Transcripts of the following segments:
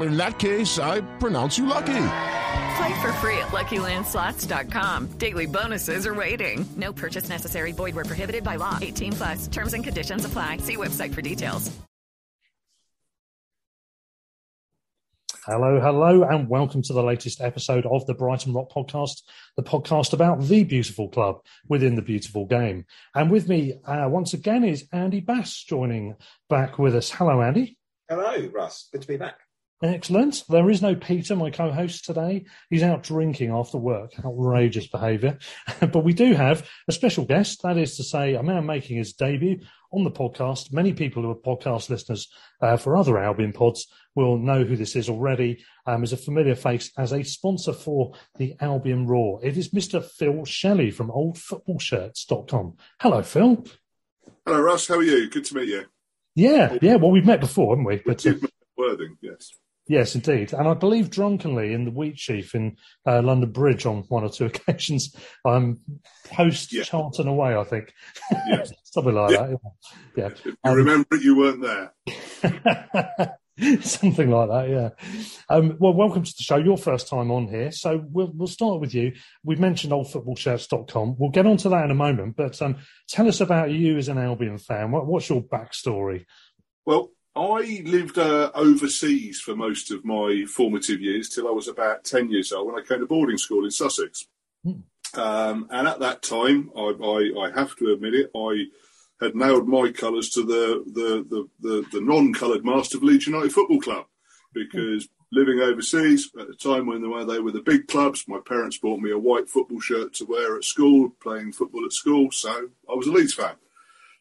In that case, I pronounce you lucky. Play for free at LuckyLandSlots.com. Daily bonuses are waiting. No purchase necessary. Void where prohibited by law. 18 plus. Terms and conditions apply. See website for details. Hello, hello, and welcome to the latest episode of the Brighton Rock Podcast, the podcast about the beautiful club within the beautiful game. And with me uh, once again is Andy Bass joining back with us. Hello, Andy. Hello, Russ. Good to be back. Excellent. There is no Peter, my co host today. He's out drinking after work. Outrageous behaviour. but we do have a special guest. That is to say, a man making his debut on the podcast. Many people who are podcast listeners uh, for other Albion pods will know who this is already. Um, as a familiar face as a sponsor for the Albion Roar. It is Mr. Phil Shelley from oldfootballshirts.com. Hello, Phil. Hello, Russ. How are you? Good to meet you. Yeah, yeah. Well, we've met before, haven't we? But, uh, Worthing, yes. Yes, indeed. And I believe drunkenly in the Wheatsheaf in uh, London Bridge on one or two occasions. Um, post Yeah. Charlton away, I think. Something like Yeah. that. Yeah. You Um, remember it, you weren't there. Something like that, yeah. Um, well, welcome to the show. Your first time on here. So we'll, we'll start with you. We've mentioned oldfootballshirts.com. We'll get onto that in a moment, but um, tell us about you as an Albion fan. What, what's your backstory? Well, I lived uh, overseas for most of my formative years till I was about 10 years old when I came to boarding school in Sussex. Hmm. Um, and at that time, I, I, I have to admit it, I had nailed my colours to the, the, the, the, the non coloured mast of Leeds United Football Club because living overseas at the time when they were the big clubs, my parents bought me a white football shirt to wear at school, playing football at school, so I was a Leeds fan.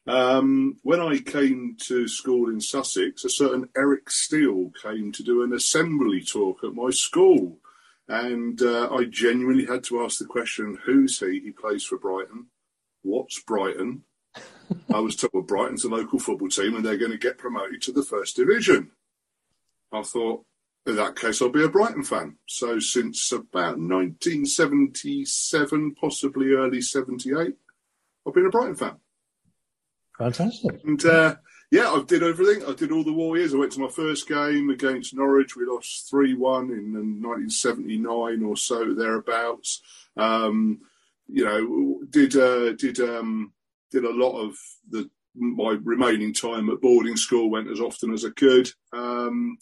Um, when I came to school in Sussex, a certain Eric Steele came to do an assembly talk at my school. And uh, I genuinely had to ask the question who's he? He plays for Brighton. What's Brighton? I was told well, Brighton's a local football team and they're going to get promoted to the first division. I thought, in that case, I'll be a Brighton fan. So since about 1977, possibly early 78, I've been a Brighton fan. Fantastic. And uh, yeah, I did everything. I did all the Warriors. I went to my first game against Norwich. We lost 3 1 in 1979 or so, thereabouts. Um, you know, did uh, did um, did a lot of the my remaining time at boarding school. Went as often as I could. Um,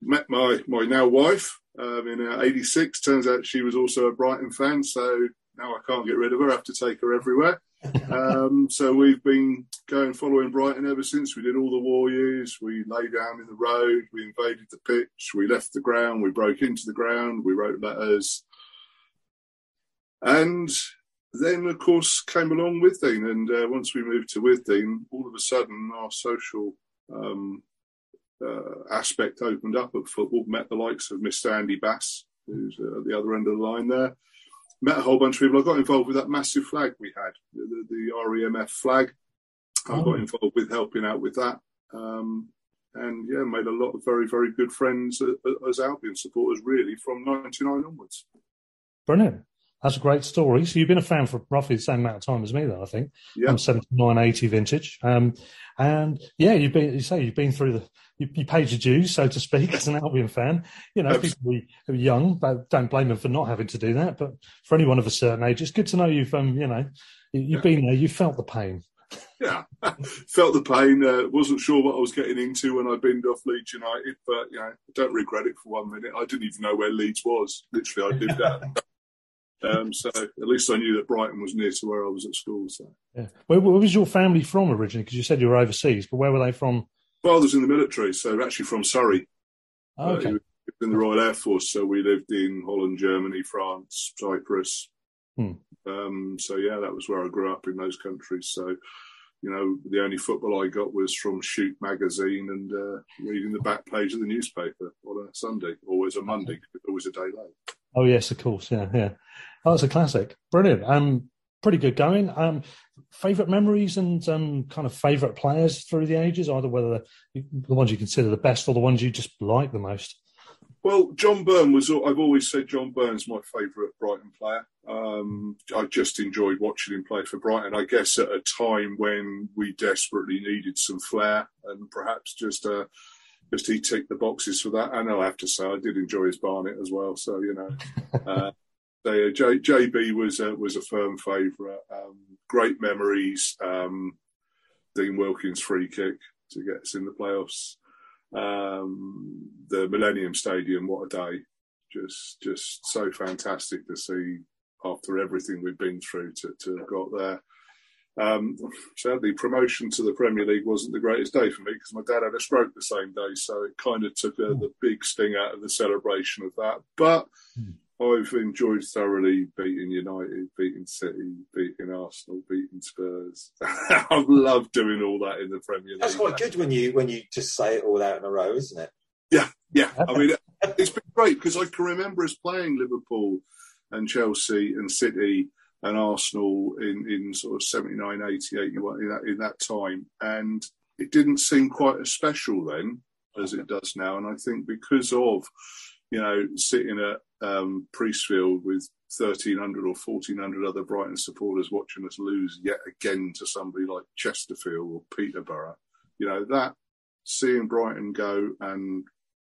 met my my now wife um, in uh, '86. Turns out she was also a Brighton fan, so now I can't get rid of her. I have to take her everywhere. Um, so we've been going following Brighton ever since. We did all the Warriors. We lay down in the road. We invaded the pitch. We left the ground. We broke into the ground. We wrote letters. And then, of course, came along with Withdean. And uh, once we moved to Withdean, all of a sudden our social um, uh, aspect opened up at football. Met the likes of Mr. Andy Bass, who's uh, at the other end of the line there. Met a whole bunch of people. I got involved with that massive flag we had, the, the REMF flag. I Oh. got involved with helping out with that. Um, and yeah, made a lot of very, very good friends uh, as Albion supporters, really, from 99 onwards. Brilliant. That's a great story. So you've been a fan for roughly the same amount of time as me, then I think. Yeah. I'm 79, 80 vintage. Um, and yeah, you've been, you say you've been through the, you, you paid your dues, so to speak, as an Albion fan. You know, Absolutely. people who are young, but don't blame them for not having to do that. But for anyone of a certain age, it's good to know you've, um, you know, you- you've been there, you felt the pain. Yeah, felt the pain. Uh, wasn't sure what I was getting into when I binned off Leeds United, but you know, I don't regret it for one minute. I didn't even know where Leeds was. Literally, I lived out. Um, so at least I knew that Brighton was near to where I was at school. So Yeah. Where, where was your family from originally? Because you said you were overseas, but where were they from? father's in the military, so actually from Surrey. Oh, Uh, okay. was in the Royal Air Force, so we lived in Holland, Germany, France, Cyprus. Hmm. Um, so yeah, that was where I grew up in those countries. So you know, the only football I got was from Shoot magazine and uh, reading the back page of the newspaper on a Sunday, always a Monday, always a day late. Oh yes, of course. Yeah, yeah. Oh, that's a classic. Brilliant. Um, pretty good going. Um, favorite memories and um, kind of favorite players through the ages, either whether the, ones you consider the best or the ones you just like the most. Well, John Byrne was. I've always said John Byrne's my favourite Brighton player. Um, I just enjoyed watching him play for Brighton. I guess at a time when we desperately needed some flair and perhaps just uh, just he ticked the boxes for that. And I have to say, I did enjoy his Barnet as well. So you know, uh, so, yeah, J, JB was a, was a firm favourite. Um, great memories. Um, Dean Wilkins free kick to get us in the playoffs um, the Millennium Stadium, what a day! Just, just so fantastic to see after everything we've been through to, to have got there. Um, sadly, promotion to the Premier League wasn't the greatest day for me because my dad had a stroke the same day, so it kind of took uh, the big sting out of the celebration of that. But I've enjoyed thoroughly beating United, beating City, beating Arsenal, beating Spurs. I've loved doing all that in the Premier League. That's quite good when you when you just say it all out in a row, isn't it? Yeah, yeah. I mean, it's been great because I can remember us playing Liverpool and Chelsea and City and Arsenal in, in sort of 79, 80, 81, in that, in that time. And it didn't seem quite as special then as it does now. And I think because of, you know, sitting at um, Priestfield with 1,300 or 1,400 other Brighton supporters watching us lose yet again to somebody like Chesterfield or Peterborough, you know, that seeing Brighton go and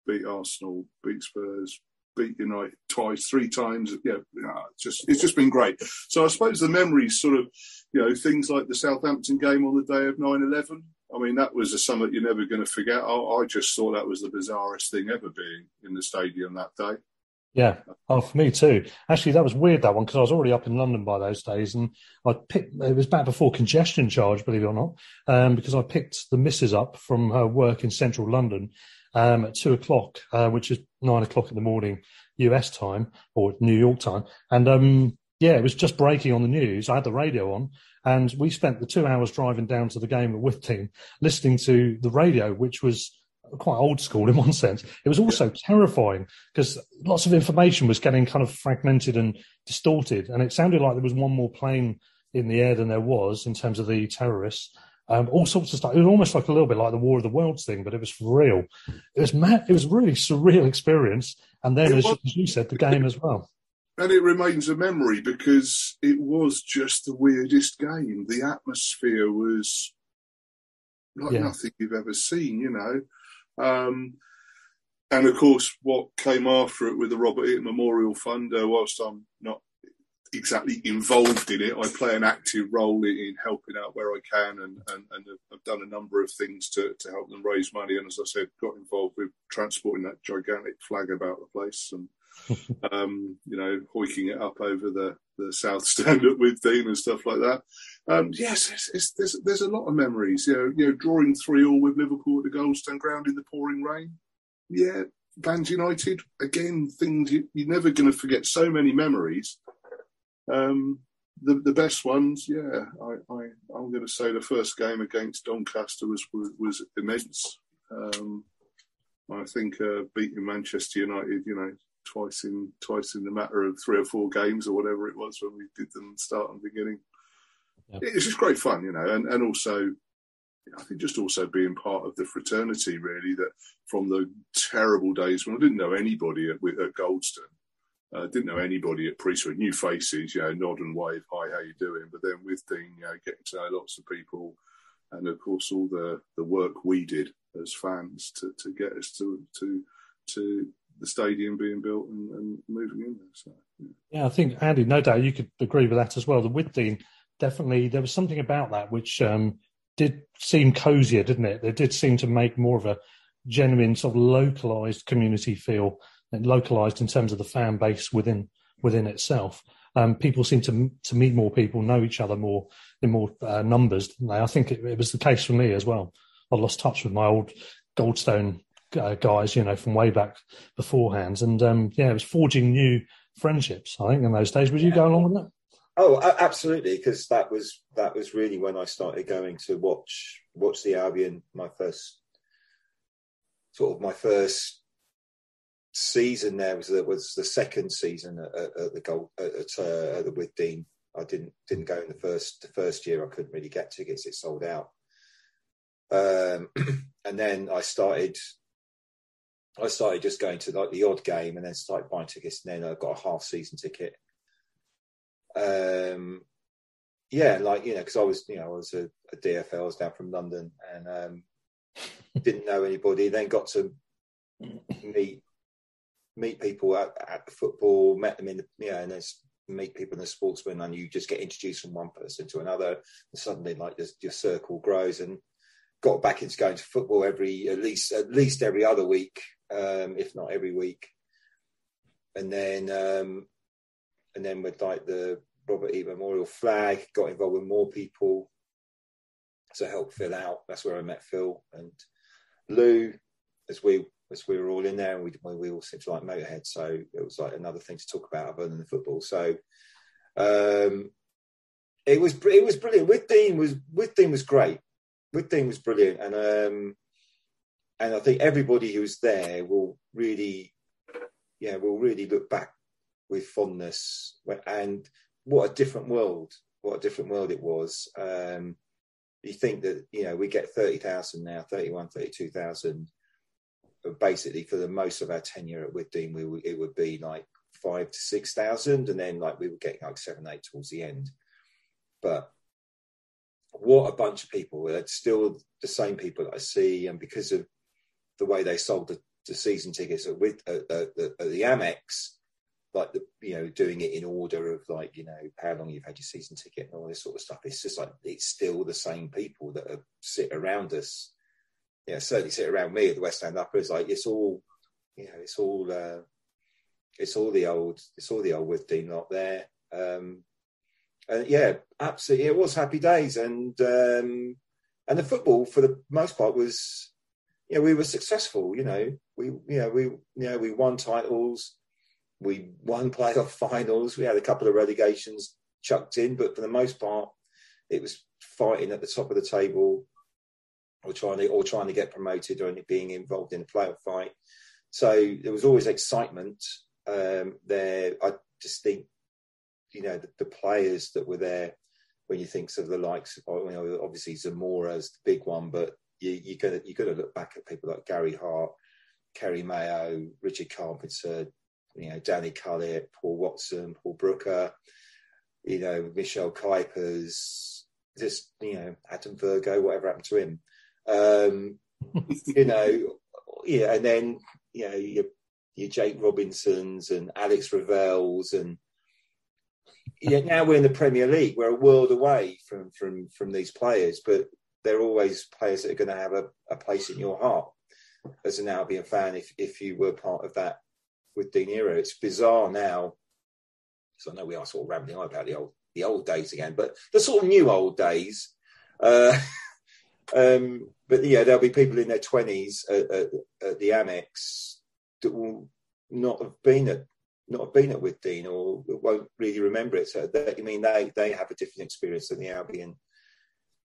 beat Arsenal, beat Spurs, beat United twice, three times. Yeah, it's just it's just been great. So I suppose the memories, sort of, you know, things like the Southampton game on the day of 9-11. I mean, that was a summit you're never going to forget. I, I just thought that was the bizarrest thing ever being in the stadium that day. Yeah. Oh, for me too. Actually, that was weird that one because I was already up in London by those days, and I picked. It was back before congestion charge, believe it or not, um, because I picked the missus up from her work in central London um, at two o'clock, uh, which is nine o'clock in the morning US time or New York time, and um, yeah, it was just breaking on the news. I had the radio on, and we spent the two hours driving down to the game at Withdean, listening to the radio, which was quite old school in one sense. It was also terrifying because lots of information was getting kind of fragmented and distorted, and it sounded like there was one more plane in the air than there was in terms of the terrorists. Um, all sorts of stuff. It was almost like a little bit like the War of the Worlds thing, but it was for real. It was mad. It was a really surreal experience. And then, as, was. as you said, the game as well. And it remains a memory because it was just the weirdest game. The atmosphere was like Yeah. nothing you've ever seen, you know. Um, and of course, what came after it with the Robert Eaton Memorial Fund, uh, whilst I'm exactly involved in it, I play an active role in, in helping out where I can and, and, and I've done a number of things to, to help them raise money. And as I said, got involved with transporting that gigantic flag about the place and um, you know, hoiking it up over the, the south stand at Withdean and stuff like that. Um, yes, it's, it's, there's there's a lot of memories. You know, you know, drawing three all with Liverpool at the Goldstone Ground in the pouring rain. Yeah, Bands United again, things you, you're never going to forget. So many memories. Um, the the best ones, yeah. I, I I'm going to say the first game against Doncaster was was, was immense. Um, I think uh, beating Manchester United, you know, twice in twice in the matter of three or four games or whatever it was when we did them start and beginning. It's just great fun, you know, and and also. I think just also being part of the fraternity, really, that from the terrible days when I didn't know anybody at, at Goldstone, uh, didn't know anybody at Priestfield, new faces, you know, nod and wave, hi, how you doing? But then Withdean, you know, getting to know lots of people, and of course all the the work we did as fans to, to get us to to to the stadium being built and, and moving in there. So yeah. yeah. I think Andy, no doubt you could agree with that as well. The Withdean, definitely there was something about that which um, did seem cozier, didn't it? It did seem to make more of a genuine sort of localized community feel localized in terms of the fan base within within itself. Um, people seem to to meet more people, know each other more in more uh, numbers. I think it, it, was the case for me as well. I lost touch with my old Goldstone uh, guys, you know, from way back beforehand, and um, yeah, it was forging new friendships. I think in those days. Would you go along with that? Oh, absolutely, because that was that was really when I started going to watch watch the Albion. My first sort of my first season there was the, was the second season at, at the gold at, uh, at the Withdean. I didn't didn't go in the first the first year. I couldn't really get tickets; it sold out. Um, and then I started I started just going to like the odd game, and then started buying tickets. And then I got a half season ticket um, yeah, like you know, because I was you know I was a, a, DFL, I was down from London, and um, didn't know anybody. Then got to meet meet people at, at the football, met them in the yeah, and then meet people in the sportsman, and you just get introduced from one person to another, and suddenly like this, your circle grows, and got back into going to football every at least at least every other week, um, if not every week, and then um, and then with like the Robert E. Memorial flag, got involved with more people to help fill out. That's where I met Phil and Lou, as we we were all in there, and we we all seemed to like Motorhead, so it was like another thing to talk about other than the football. So um, it was it was brilliant. Withdean was Withdean was great. Withdean was brilliant, and um, and I think everybody who's there will really, yeah, will really look back with fondness. And what a different world! What a different world it was. Um, you think that you know we get thirty thousand now, 31, 32,000. Basically, for the most of our tenure at Withdean, we it would be like five to six thousand, and then like we were getting like seven, eight towards the end. But what a bunch of people! It's still the same people that I see, and because of the way they sold the, the season tickets at, with, at, at, at the Amex, like the you know doing it in order of like you know how long you've had your season ticket and all this sort of stuff. It's just like it's still the same people that are, sit around us. Yeah, certainly sit around me at the West End Upper. is like it's all you know, it's all uh, it's all the old it's all the old Withdean lot there. Um, and yeah, absolutely, it was happy days, and um, and the football for the most part was, you know, we were successful. You know, we you know we you know we won titles we won playoff finals. We had a couple of relegations chucked in, but for the most part, it was fighting at the top of the table, or trying to or trying to get promoted, or being involved in a playoff fight. So there was always excitement um, there. I just think, you know, the, the, players that were there. When you think of the likes, you know, obviously Zamora's the big one, but you, you got you got to look back at people like Gary Hart, Kerry Mayo, Richard Carpenter, you know, Danny Cullip, Paul Watson, Paul Brooker, you know, Michel Kuipers, just, you know, Adam Virgo, whatever happened to him. Um, you know, yeah, and then, you know, your, your Jake Robinsons and Alex Revells and yeah, now we're in the Premier League. We're a world away from from from these players, but they're always players that are going to have a, a place in your heart as an Albion fan if if you were part of that Withdean era. It's bizarre now. So I know we are sort of rambling on about the old the old days again, but the sort of new old days. Uh, um, but yeah, there'll be people in their twenties at, at, at, the Amex that will not have been at not have been at Withdean or won't really remember it. So that, I mean, they they have a different experience than the Albion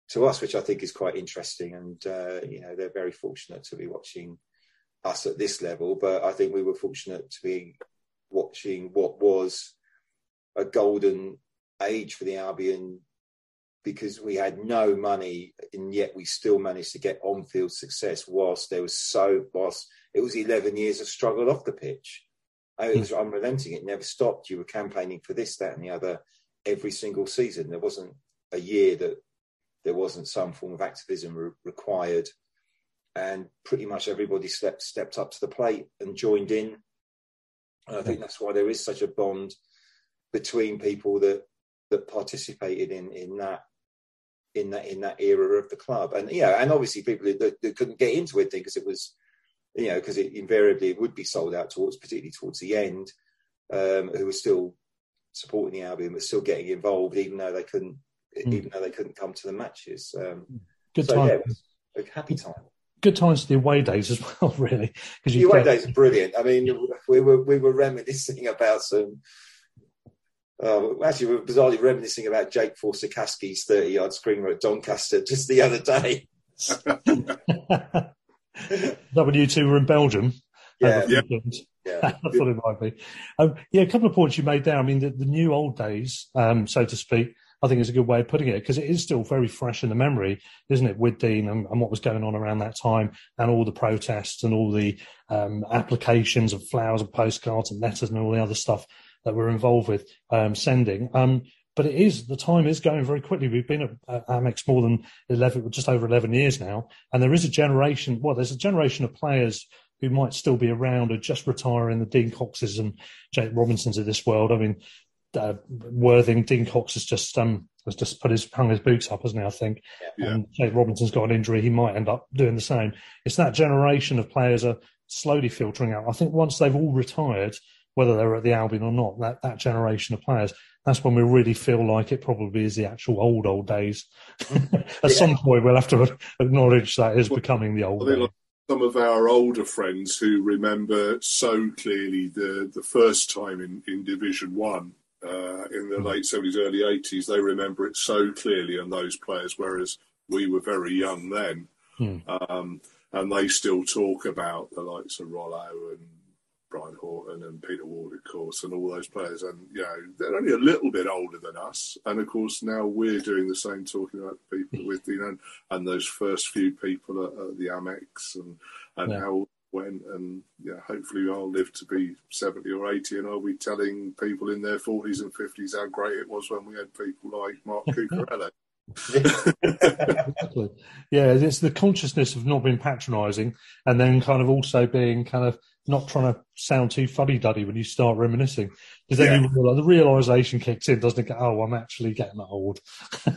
to us, which I think is quite interesting. And uh, you know, they're very fortunate to be watching us at this level, but I think we were fortunate to be watching what was a golden age for the Albion because we had no money and yet we still managed to get on-field success whilst there was so whilst it was 11 years of struggle off the pitch it hmm. was unrelenting. It never stopped. You were campaigning for this, that, and the other every single season. There wasn't a year that there wasn't some form of activism re- required, and pretty much everybody stepped stepped up to the plate and joined in. And I think that's why there is such a bond between people that that participated in in that in that in that era of the club, and yeah, and obviously people that, that couldn't get into it because it was you know, because it invariably would be sold out towards, particularly towards the end, um, who were still supporting the Albion but still getting involved, even though they couldn't, mm. even though they couldn't come to the matches. Um, Good so, time. Yeah, a happy time. Good times to the away days as well, really. Because the away days are brilliant. I mean, we were we were reminiscing about some. Uh, actually, we were bizarrely reminiscing about Jake Forster-Caskey's 30 yard screamer at Doncaster just the other day. that when you two were in Belgium? Yeah, yeah. yeah. I thought it might be. Um, yeah, a couple of points you made there. I mean, the, the new old days, um, so to speak, I think is a good way of putting it because it is still very fresh in the memory, isn't it, Withdean and, and, what was going on around that time and all the protests and all the um, applications of flowers and postcards and letters and all the other stuff that we're involved with um, sending. Um, but it is the time is going very quickly. We've been at Amex more than eleven, just over eleven years now, and there is a generation. Well, there's a generation of players who might still be around or just retiring the Dean Coxes and Jake Robinsons of this world. I mean, uh, Worthing, Dean Cox has just um, has just put his hung his boots up, hasn't he? I think. Yeah. And Jake Robinson's got an injury; he might end up doing the same. It's that generation of players are slowly filtering out. I think once they've all retired, whether they're at the Albion or not, that that generation of players that's when we really feel like it probably is the actual old old days. At yeah. some point, we'll have to acknowledge that is well, becoming the old. Like some of our older friends who remember so clearly the the first time in in Division One uh, in the mm. late seventies, early eighties, they remember it so clearly, and those players, whereas we were very young then. Mm. Um, and they still talk about the likes of Rollo and Brian Horton and Peter Ward, of course, and all those players. And, you know, they're only a little bit older than us. And, of course, now we're doing the same, talking about people with, you know, and those first few people at, at the Amex and, and yeah. how went. And, yeah, hopefully I'll live to be 70 or 80 and I'll be telling people in their 40s and 50s how great it was when we had people like Marc Cucurella. exactly. Yeah, it's the consciousness of not being patronising, and then kind of also being kind of not trying to sound too funny, duddy when you start reminiscing. Because then yeah. realize, the realization kicks in, doesn't it? Oh, I'm actually getting old.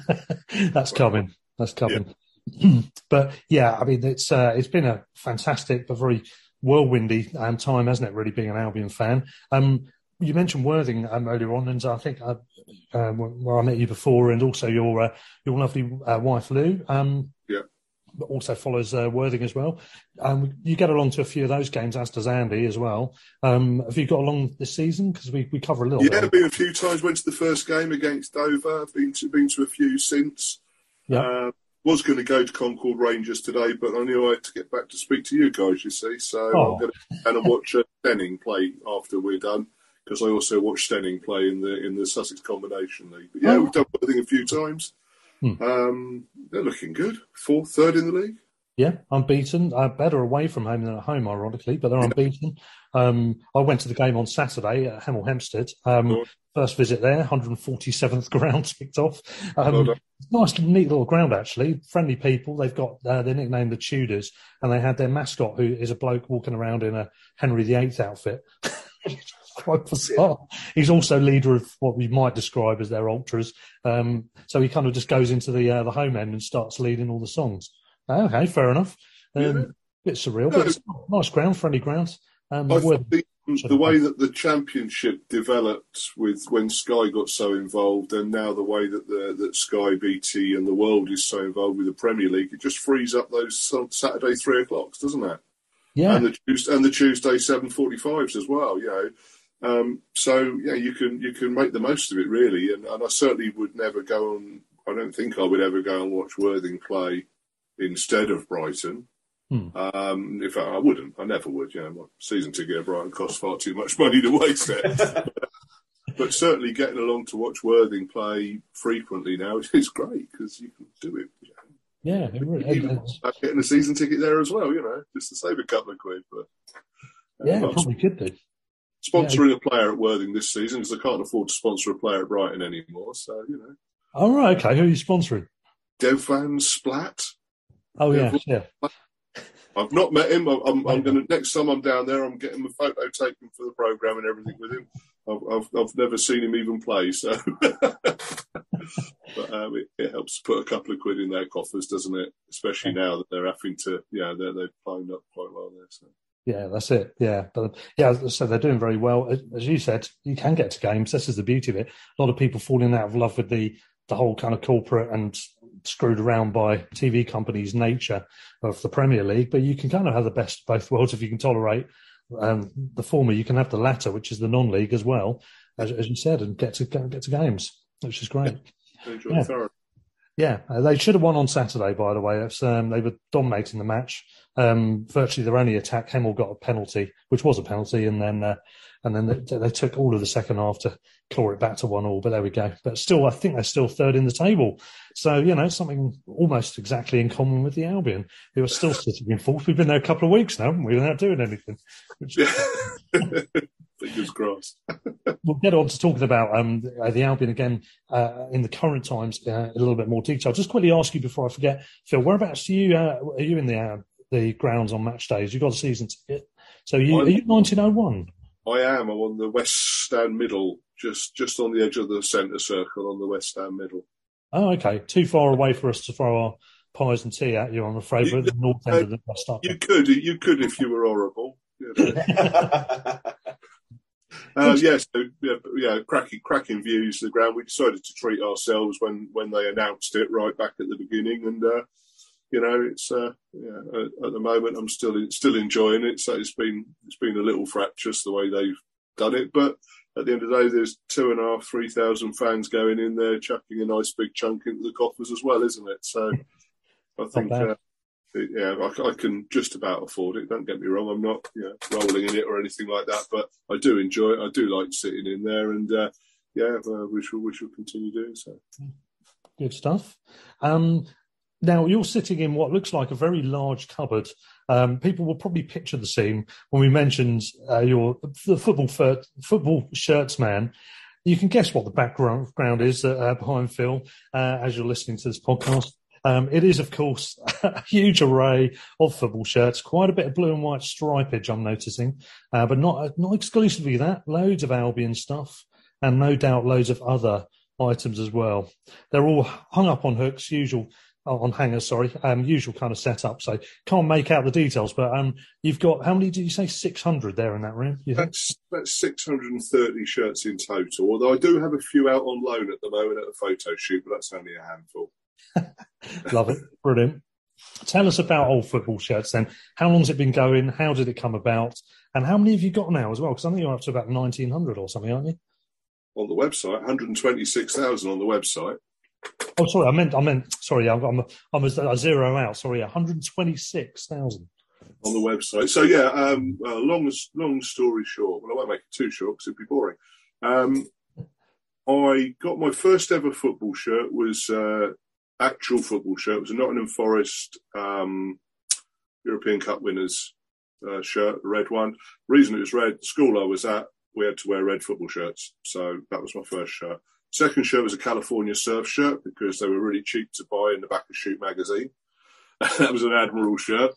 That's coming. That's coming. Yeah. but yeah, I mean, it's uh, it's been a fantastic but very whirlwindy um, time, hasn't it? Really being an Albion fan. Um, you mentioned Worthing um, earlier on, and I think uh, uh, where I met you before, and also your uh, your lovely uh, wife Lou. Um, yeah also follows uh, Worthing as well. Um, you get along to a few of those games, as does Andy as well. Um, have you got along this season? Because we, we cover a little. Yeah, bit. been a few times. Went to the first game against Dover. Been to been to a few since. Yeah. Uh, was going to go to Concord Rangers today, but I knew I had to get back to speak to you guys. You see, so oh. I'm going to and watch uh, play after we're done because I also watched Steyning play in the in the Sussex Combination League. But yeah, oh. we've done Worthing a few times. Hmm. Um, they're looking good. Fourth, third in the league. Yeah, unbeaten. Uh, better away from home than at home, ironically, but they're unbeaten. Um, I went to the game on Saturday at Hemel Hempstead. Um, first visit there, 147th ground kicked off. Um, well nice, neat little ground actually. Friendly people. They've got uh, they're nicknamed the Tudors, and they had their mascot, who is a bloke walking around in a Henry VIII outfit. quite bizarre. He's also leader of what we might describe as their ultras. Um, so he kind of just goes into the uh, the home end and starts leading all the songs. Okay, fair enough. Um, yeah. Bit surreal, no, but it's nice ground, friendly ground. Um, the, the way that the championship developed with when Sky got so involved, and now the way that the that Sky BT and the world is so involved with the Premier League, it just frees up those Saturday three o'clocks, doesn't it? Yeah, and the Tuesday, and the Tuesday seven forty fives as well. You know, um, so yeah, you can you can make the most of it really, and, and I certainly would never go on. I don't think I would ever go and watch Worthing play instead of Brighton. Hmm. Um, in fact, I wouldn't. I never would. You know, my season ticket at Brighton costs far too much money to waste it. but certainly getting along to watch Worthing play frequently now is great because you can do it. Yeah, it really, getting a season ticket there as well. You know, just to save a couple of quid. But uh, yeah, probably could do. Sponsoring yeah. a player at Worthing this season because I can't afford to sponsor a player at Brighton anymore. So you know. All right. Okay. Who are you sponsoring? Devvan Splat. Oh yeah, yeah. I've not met him. I'm, I'm going to next time I'm down there. I'm getting a photo taken for the program and everything with him. I've, I've, I've never seen him even play, so but um, it, it, helps put a couple of quid in their coffers, doesn't it? Especially now that they're having to, yeah, they're they've climbed up quite well there. So. Yeah, that's it. Yeah, but yeah, so they're doing very well. As you said, you can get to games. This is the beauty of it. A lot of people falling out of love with the the whole kind of corporate and screwed around by TV companies' nature of the Premier League, but you can kind of have the best of both worlds if you can tolerate um, the former. You can have the latter, which is the non-league as well, as, as you said, and get to get to games, which is great. Yeah. Yeah, uh, they should have won on Saturday. By the way, um, they were dominating the match. Um, virtually their only attack, Hemel got a penalty, which was a penalty, and then uh, and then they, they, took all of the second half to claw it back to one all. But there we go. But still, I think they're still third in the table. So you know, something almost exactly in common with the Albion, who are still sitting in fourth. We've been there a couple of weeks now, haven't we, without doing anything. Which... Fingers crossed. we'll get on to talking about um, the Albion again uh, in the current times uh, a little bit more detail. Just quickly ask you before I forget, Phil, whereabouts are you? Uh, are you in the uh, the grounds on match days? You got a season ticket, so you, are you 1901? I am. I'm on the west stand middle, just just on the edge of the centre circle on the west stand middle. Oh, okay. Too far away for us to throw our pies and tea at you, I'm afraid. You, the north end uh, of the bus stop. You could, you could if you were horrible. You know. uh, yeah, so, yeah, yeah, cracking, cracking views. Of the ground. We decided to treat ourselves when when they announced it right back at the beginning, and uh, you know, it's uh, yeah, at, at, the moment I'm still still enjoying it. So it's been it's been a little fractious the way they've done it, but at the end of the day, there's two and a half, three thousand fans going in there, chucking a nice big chunk into the coffers as well, isn't it? So I think. Uh, yeah, I, I, can just about afford it. Don't get me wrong; I'm not you know, rolling in it or anything like that, but I do enjoy it. I do like sitting in there, and uh, yeah, uh, we shall we shall continue doing so. Good stuff. Um, now you're sitting in what looks like a very large cupboard. Um, people will probably picture the scene when we mentioned uh, your the football football shirts man. You can guess what the background is uh, behind Phil uh, as you're listening to this podcast. Um, it is, of course, a huge array of football shirts, quite a bit of blue and white stripage, I'm noticing, uh, but not not exclusively that. Loads of Albion stuff, and no doubt loads of other items as well. They're all hung up on hooks, usual on hangers, sorry, um, usual kind of setup. So can't make out the details, but um, you've got how many did you say? Six hundred there in that room. That's that's six hundred and thirty shirts in total. Although I do have a few out on loan at the moment at a photo shoot, but that's only a handful. Love it, brilliant. Tell us about old football shirts then. How long's it been going? How did it come about? And how many have you got now as well? Because I think you're up to about nineteen hundred or something, aren't you? On the website, one hundred twenty-six thousand on the website. Oh, sorry, I meant, I meant, sorry, I'm, I'm, I'm a, zero out. Sorry, 126,000 on the website. So yeah, um, well, long long story short, well, I won't make it too short because it'd be boring. Um, I got my first ever football shirt was uh, actual football shirt. It was a Nottingham Forest um, European Cup winners uh, shirt, red one. Reason it was red, school I was at, we had to wear red football shirts, so that was my first shirt. Second shirt was a California surf shirt because they were really cheap to buy in the back of Shoot magazine. that was an Admiral shirt.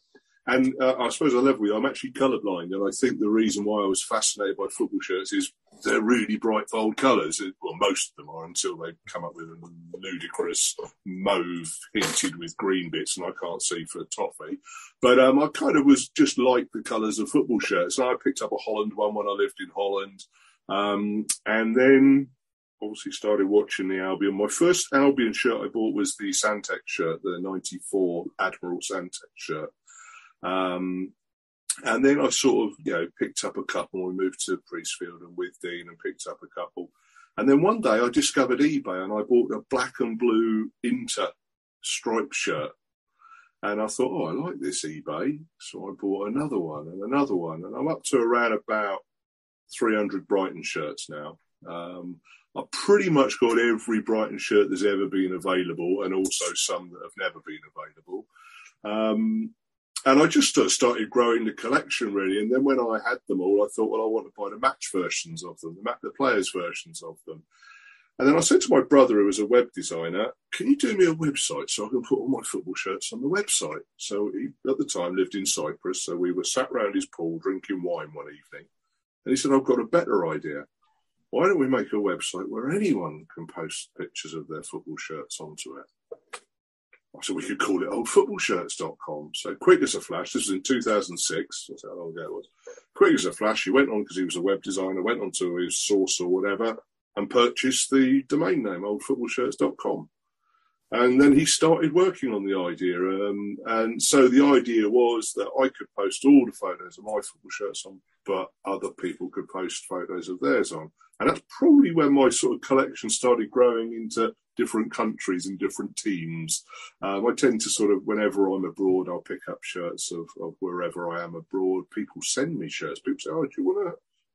And uh, I suppose I level with you, I'm actually colourblind. And I think the reason why I was fascinated by football shirts is they're really bright, bold colours. Well, most of them are until they come up with a ludicrous mauve hinted with green bits, and I can't see for toffee. But um, I kind of was just like the colours of football shirts. And I picked up a Holland one when I lived in Holland. Um, and then obviously started watching the Albion. My first Albion shirt I bought was the Sandtex shirt, the 94 Admiral Sandtex shirt. Um, and then I sort of, you know, picked up a couple. We moved to Priestfield and Withdean and picked up a couple. And then one day I discovered eBay and I bought a black and blue Inter striped shirt. And I thought, oh, I like this eBay. So I bought another one and another one. And I'm up to around about 300 Brighton shirts now. Um, I've pretty much got every Brighton shirt that's ever been available, and also some that have never been available. Um, and I just started growing the collection really. And then when I had them all, I thought, well, I want to buy the match versions of them, the, the players' versions of them. And then I said to my brother, who was a web designer, "Can you do me a website so I can put all my football shirts on the website?" So he, at the time, lived in Cyprus, so we were sat round his pool drinking wine one evening, and he said, "I've got a better idea. Why don't we make a website where anyone can post pictures of their football shirts onto it?" So we could call it oldfootballshirts.com. So quick as a flash, this was in 2006, that's how long ago it was. Quick as a flash, he went on because he was a web designer, went on to his source or whatever and purchased the domain name oldfootballshirts.com. And then he started working on the idea. Um, and so the idea was that I could post all the photos of my football shirts on, but other people could post photos of theirs on. And that's probably when my sort of collection started growing into different countries and different teams. Um, I tend to sort of, whenever I'm abroad, I'll pick up shirts of, of wherever I am abroad. People send me shirts. People say, "Oh, do you want a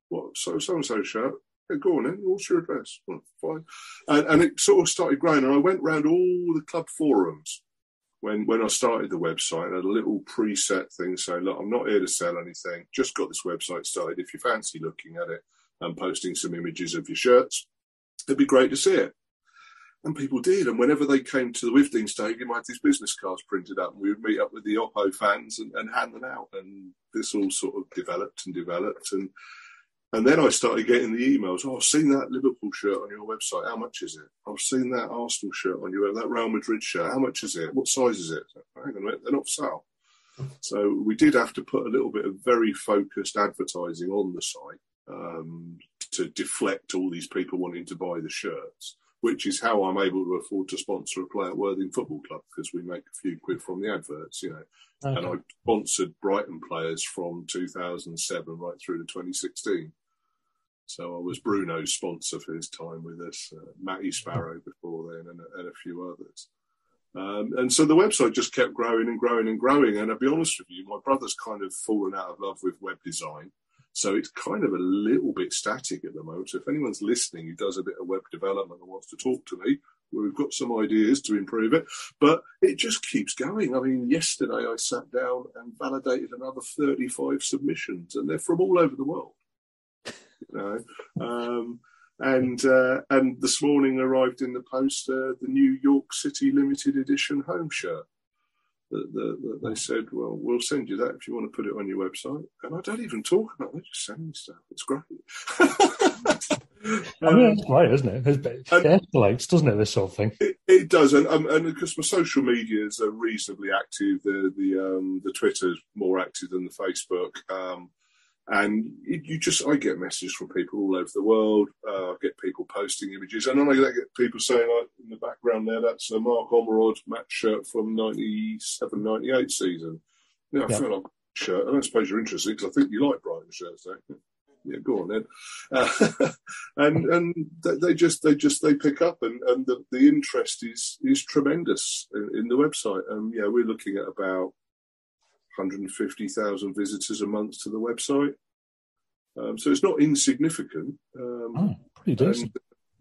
what so so and so shirt?" Yeah, go on then. What's your address? Well, fine. And, and, it sort of started growing. And I went round all the club forums when when I started the website. I had a little preset thing saying, "Look, I'm not here to sell anything. Just got this website started. If you fancy looking at it and posting some images of your shirts, it'd be great to see it." And people did. And whenever they came to the Withdean Stadium, I had these business cards printed up. And we would meet up with the Oppo fans and, and hand them out. And this all sort of developed and developed. And and then I started getting the emails. Oh, I've seen that Liverpool shirt on your website. How much is it? I've seen that Arsenal shirt on your that Real Madrid shirt. How much is it? What size is it? Hang on a minute, they're not for sale. So we did have to put a little bit of very focused advertising on the site um, to deflect all these people wanting to buy the shirts which is how I'm able to afford to sponsor a player at Worthing Football Club because we make a few quid from the adverts, you know. Okay. And I sponsored Brighton players from 2007 right through to 2016. So I was Bruno's sponsor for his time with us, uh, Matty Sparrow before then, and, and a few others. Um, and so the website just kept growing and growing and growing. And I'll be honest with you, my brother's kind of fallen out of love with web design. So it's kind of a little bit static at the moment. So if anyone's listening who does a bit of web development and wants to talk to me, we've got some ideas to improve it. But it just keeps going. I mean, yesterday I sat down and validated another 35 submissions, and they're from all over the world. You know, um, and uh, and this morning arrived in the post uh, the New York City limited edition home shirt that, that, that, they said, well, we'll send you that if you want to put it on your website. And I don't even talk about it, they just send me stuff. It's great. I mean, it's great, isn't it? It escalates, doesn't it, this sort of thing? It, it does. And, um, and because my social medias are reasonably active, the, the, um, the Twitter's more active than the Facebook. Um, and you just, I get messages from people all over the world. Uh, I get people posting images, and then I get people saying, like in the background there, that's a Mark Ormerod match shirt from 97, 98 season. Yeah, I yeah. feel like shirt. I don't suppose you're interested because I think you like Brighton shirts, don't you? Yeah, go on then. Uh, and and they just they just they pick up, and, and the, the interest is is tremendous in, in the website. And yeah, we're looking at about 150,000 visitors a month to the website. Um, so it's not insignificant. Um, oh, pretty decent.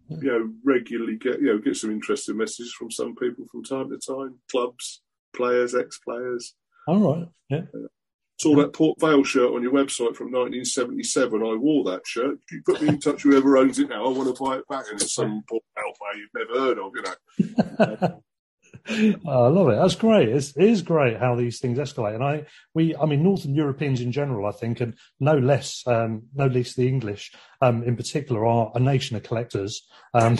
And, you know, regularly get you know get some interesting messages from some people from time to time, clubs, players, ex-players. All right, yeah. Uh, saw that Port Vale shirt on your website from 1977. I wore that shirt. You put me in touch with whoever owns it now. I want to buy it back, and it's some Port Vale player you've never heard of, you know. I love it. That's great. It's, it is great how these things escalate. And I, we, I mean, Northern Europeans in general, I think, and no less, um, no least the English, um, in particular, are a nation of collectors um,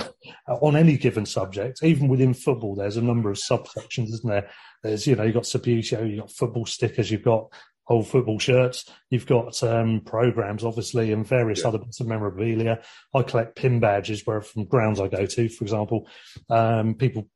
on any given subject. Even within football, there's a number of subsections, isn't there? There's, you know, you've got Subbuteo, you've got football stickers, you've got old football shirts. You've got um, programs, obviously, and various yeah. other bits of memorabilia. I collect pin badges where from grounds I go to, for example. Um, people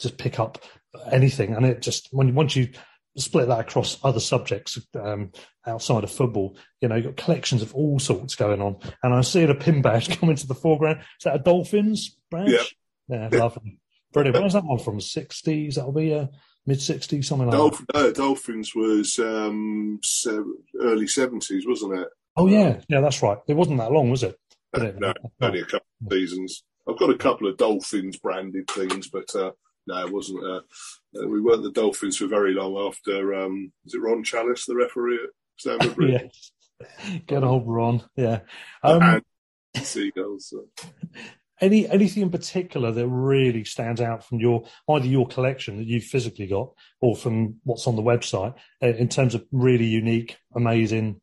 just pick up anything, and it just when once you split that across other subjects um, outside of football, you know, you've got collections of all sorts going on. And I see a pin badge come into the foreground. Is that a Dolphins badge? Yeah, yeah lovely. Brilliant. Where's that one from? 60s? That'll be a mid 60s, something like Dolph- that. No, Dolphins was um, early 70s, wasn't it? Oh, yeah. Yeah, that's right. It wasn't that long, was it? no, only a couple of seasons. I've got a couple of Dolphins branded things, but uh, no, it wasn't. Uh, uh, we weren't the Dolphins for very long after. Um, was it Ron Chalice, the referee at Stamford Bridge? yeah. Get old Ron. Yeah. Um, and Seagulls. So. Any anything in particular that really stands out from your either your collection that you've physically got or from what's on the website uh, in terms of really unique, amazing,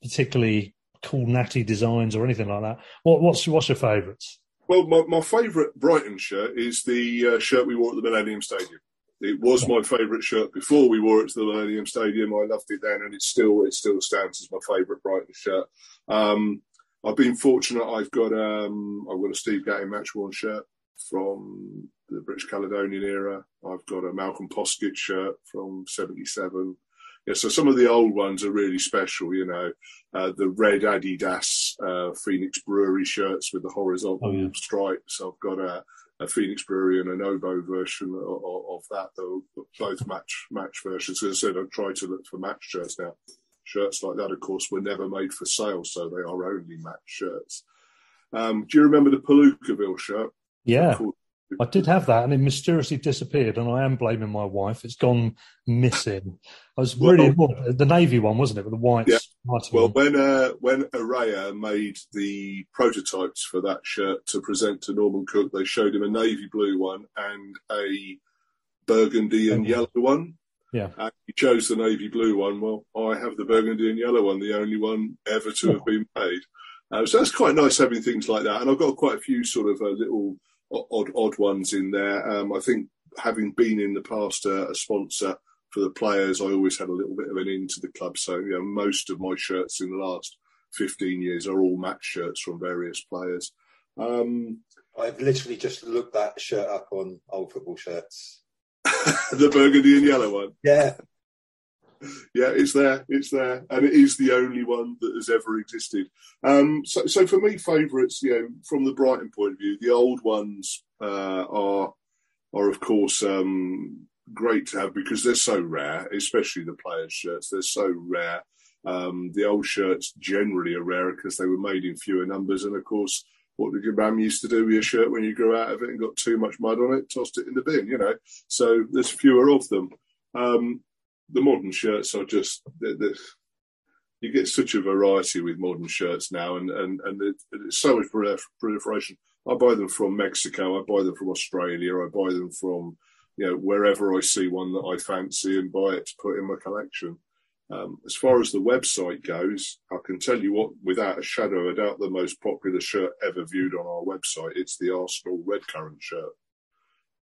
particularly cool, natty designs or anything like that? What, what's what's your favourites? Well, my, my favourite Brighton shirt is the uh, shirt we wore at the Millennium Stadium. It was my favourite shirt before we wore it to the Millennium Stadium. I loved it then, and it still it still stands as my favourite Brighton shirt. Um, I've been fortunate. I've got um, I've got a Steve Gatting match worn shirt from the British Caledonian era. I've got a Malcolm Poskett shirt from '77. Yeah, so some of the old ones are really special. You know, uh, the red Adidas uh, Phoenix Brewery shirts with the horizontal oh, yeah. stripes. I've got a, a, Phoenix Brewery and an Oboe version of, of that. Though both match match versions. As I said, I've tried to look for match shirts now. Shirts like that, of course, were never made for sale, so they are only match shirts. Um, do you remember the Palookaville shirt? Yeah. I did have that, and it mysteriously disappeared. And I am blaming my wife; it's gone missing. I was really well, the navy one, wasn't it, with the white? Yeah. Well, when uh, when Erreà made the prototypes for that shirt to present to Norman Cook, they showed him a navy blue one and a burgundy and yellow one. Yeah. And he chose the navy blue one. Well, I have the burgundy and yellow one, the only one ever to have been made. Uh, so that's quite nice having things like that. And I've got quite a few sort of uh, little odd odd ones in there. Um, I think having been in the past uh, a sponsor for the players, I always had a little bit of an into the club. So you know, most of my shirts in the last 15 years are all match shirts from various players. Um, I've literally just looked that shirt up on old football shirts. the burgundy and yellow one. Yeah. Yeah, it's there. It's there, and it is the only one that has ever existed. Um, so, so for me, favourites, you know, from the Brighton point of view, the old ones uh, are are of course um, great to have because they're so rare, especially the players' shirts. They're so rare. Um, the old shirts generally are rarer because they were made in fewer numbers, and of course, what did your mum used to do with your shirt when you grew out of it and got too much mud on it? Tossed it in the bin, you know. So there's fewer of them. Um, the modern shirts are just they're, they're, you get such a variety with modern shirts now, and and and it's so much proliferation. I buy them from Mexico, I buy them from Australia, I buy them from you know wherever I see one that I fancy and buy it to put in my collection. Um, as far as the website goes, I can tell you what, without a shadow of a doubt, the most popular shirt ever viewed on our website. It's the Arsenal Red Currant shirt.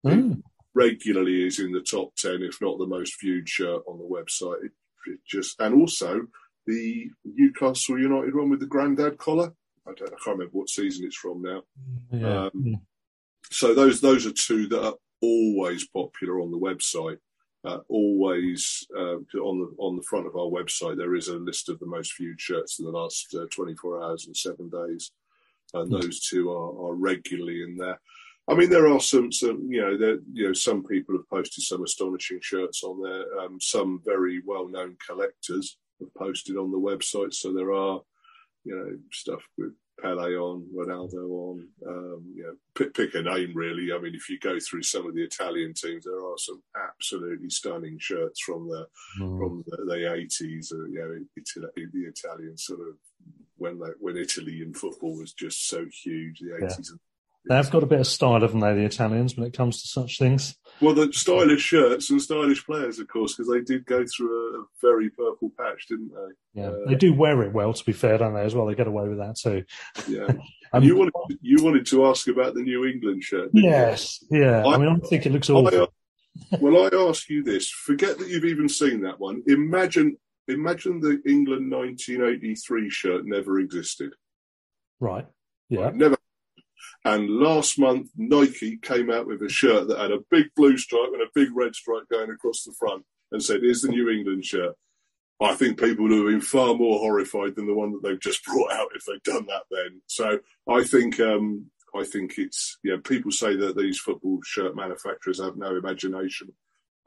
Mm regularly is in the top 10, if not the most viewed shirt on the website. It, it just And also the Newcastle United one with the granddad collar. I, don't, I can't remember what season it's from now. Yeah. Um, so those those are two that are always popular on the website. Uh, always uh, on the on the front of our website there is a list of the most viewed shirts in the last uh, 24 hours and seven days, and those two are, are regularly in there. I mean, there are some, some you know, there, you know, some people have posted some astonishing shirts on there. Um, some very well-known collectors have posted on the website. So there are, you know, stuff with Pele on, Ronaldo on. Um, you know, pick, pick, a name really. I mean, if you go through some of the Italian teams, there are some absolutely stunning shirts from the mm. from the eighties. Uh, you know, Italy, the Italian sort of when they, when Italy in football was just so huge, the eighties yeah. They've got a bit of style, haven't they, the Italians, when it comes to such things? Well, the stylish shirts and stylish players, of course, because they did go through a, very purple patch, didn't they? Yeah, uh, they do wear it well. To be fair, don't they? As well, they get away with that too. Yeah. um, you wanted to, you wanted to ask about the New England shirt. Yes. You? Yeah. I, I, mean, I think it looks awful. I, well, I ask you this: forget that you've even seen that one. Imagine, imagine the England 1983 shirt never existed. Right. Yeah. Right? Never and last month, Nike came out with a shirt that had a big blue stripe and a big red stripe going across the front and said, Here's the New England shirt. I think people would have been far more horrified than the one that they've just brought out if they'd done that then. So I think um, I think it's yeah. People say that these football shirt manufacturers have no imagination.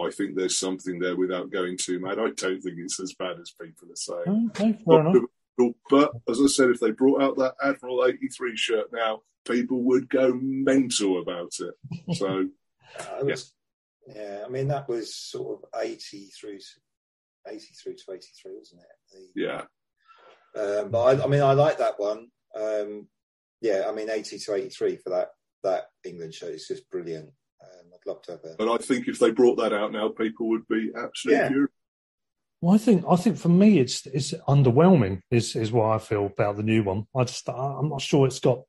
I think there's something there without going too mad. I don't think it's as bad as people are saying. Okay, fair enough. But as I said, if they brought out that Admiral 83 shirt now, people would go mental about it. So, I was Yeah, I mean that was sort of eighty through, eighty through to eighty-three, wasn't it? The, yeah. Um, but I, I, mean, I like that one. Um, yeah, I mean, eighty to eighty-three for that that England show is just brilliant. Um, I'd love to have it. But I think if they brought that out now, people would be absolutely Yeah. furious. Well, I think I think for me it's it's underwhelming is is what I feel about the new one. I just I'm not sure it's got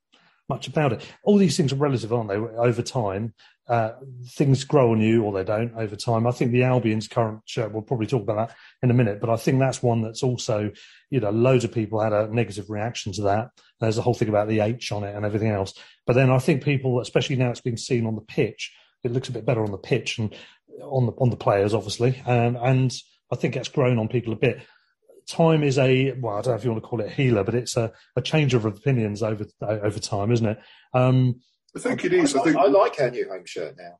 much about it. All these things are relative, aren't they? Over time, uh, things grow on you or they don't over time. I think the Albion's current shirt. We'll probably talk about that in a minute, but I think that's one that's also you know loads of people had a negative reaction to that. There's a whole thing about the H on it and everything else. But then I think people, especially now it's been seen on the pitch, it looks a bit better on the pitch and on the on the players obviously, um, and I think it's grown on people a bit. Time is a well, I don't know if you want to call it a healer, but it's a, a change of opinions over over time, isn't it? Um, I think it is. I, I, think I like our new home shirt now.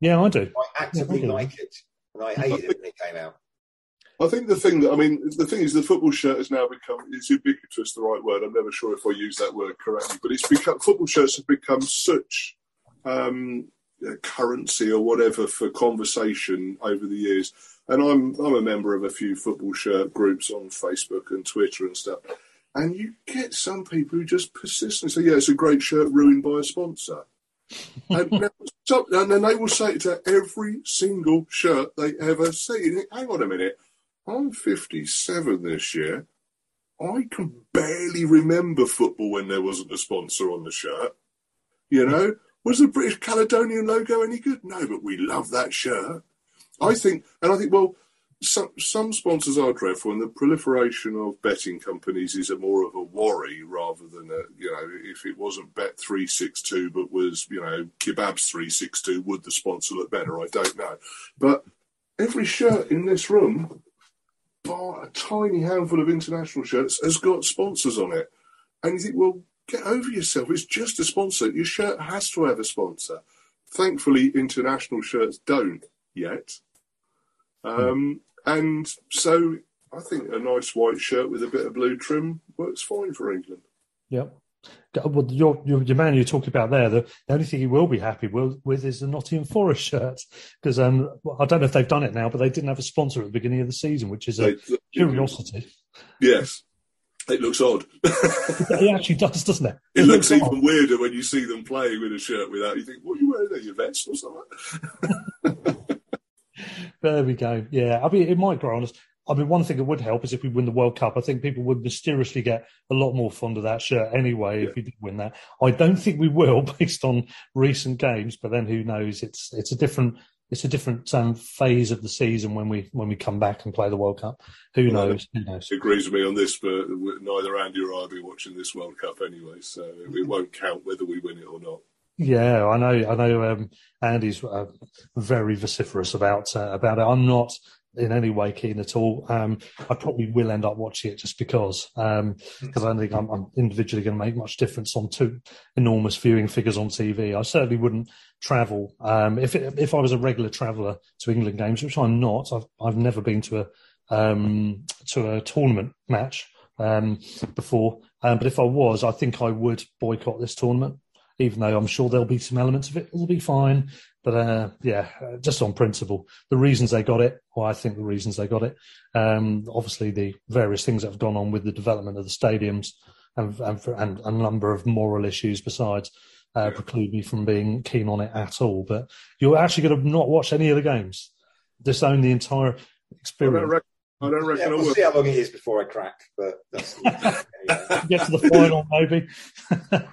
yeah, I do. I actively Yeah, I do. like it, and I hated it when it came out. I think the thing that I mean, the thing is, the football shirt has now become it's ubiquitous. The right word. I'm never sure if I use that word correctly, but it's become football shirts have become such um, a currency or whatever for conversation over the years. And I'm I'm a member of a few football shirt groups on Facebook and Twitter and stuff. And you get some people who just persist and say, "Yeah, it's a great shirt ruined by a sponsor." and, now, so, and then they will say it to every single shirt they ever see. Think, Hang on a minute, I'm 57 this year. I can barely remember football when there wasn't a sponsor on the shirt. You know, was the British Caledonian logo any good? No, but we love that shirt. I think, and I think, well, some some sponsors are dreadful, and the proliferation of betting companies is a more of a worry rather than a you know if it wasn't Bet three six two but was you know Kebabs three six two would the sponsor look better? I don't know, but every shirt in this room, bar a tiny handful of international shirts, has got sponsors on it, and you think, well, get over yourself. It's just a sponsor. Your shirt has to have a sponsor. Thankfully, international shirts don't yet. Um, and so I think a nice white shirt with a bit of blue trim works fine for England. Yep. Well, your, your, your man you're talking about there, the, the only thing he will be happy with, with is the Nottingham Forest shirt. Because um, I don't know if they've done it now, but they didn't have a sponsor at the beginning of the season, which is a They- curiosity. Yes. It looks odd. It actually does, doesn't it? It looks odd. even weirder when you see them playing with a shirt without. You think, what are you wearing there? Your vest or something? There we go. Yeah, I mean, it might grow on us. I mean, one thing that would help is if we win the World Cup. I think people would mysteriously get a lot more fond of that shirt anyway if we did win that. I don't think we will, based on recent games. But then, who knows? It's it's a different it's a different um, phase of the season when we when we come back and play the World Cup. Who Well, knows? Who knows? agrees with me on this, but neither Andy or I will be watching this World Cup anyway, so it won't count whether we win it or not. Yeah, I know. I know. Um, Andy's uh, very vociferous about uh, about it. I'm not in any way keen at all. Um, I probably will end up watching it just because because I don't think I'm, I'm individually going to make much difference on two enormous viewing figures on TV. I certainly wouldn't travel um, if it, if I was a regular traveller to England games, which I'm not. I've I've never been to a um, to a tournament match um, before, um, but if I was, I think I would boycott this tournament even though I'm sure there'll be some elements of it. It'll be fine. But uh, yeah, uh, just on principle, the reasons they got it, or I think the reasons they got it, um, obviously the various things that have gone on with the development of the stadiums and, and, for, and a number of moral issues besides uh, preclude me from being keen on it at all. But you're actually going to not watch any of the games, disown the entire I don't experience. reckon, I don't reckon Yeah, we'll will. see how long it is before I crack. But that's yeah. Get to the final, maybe. We'll-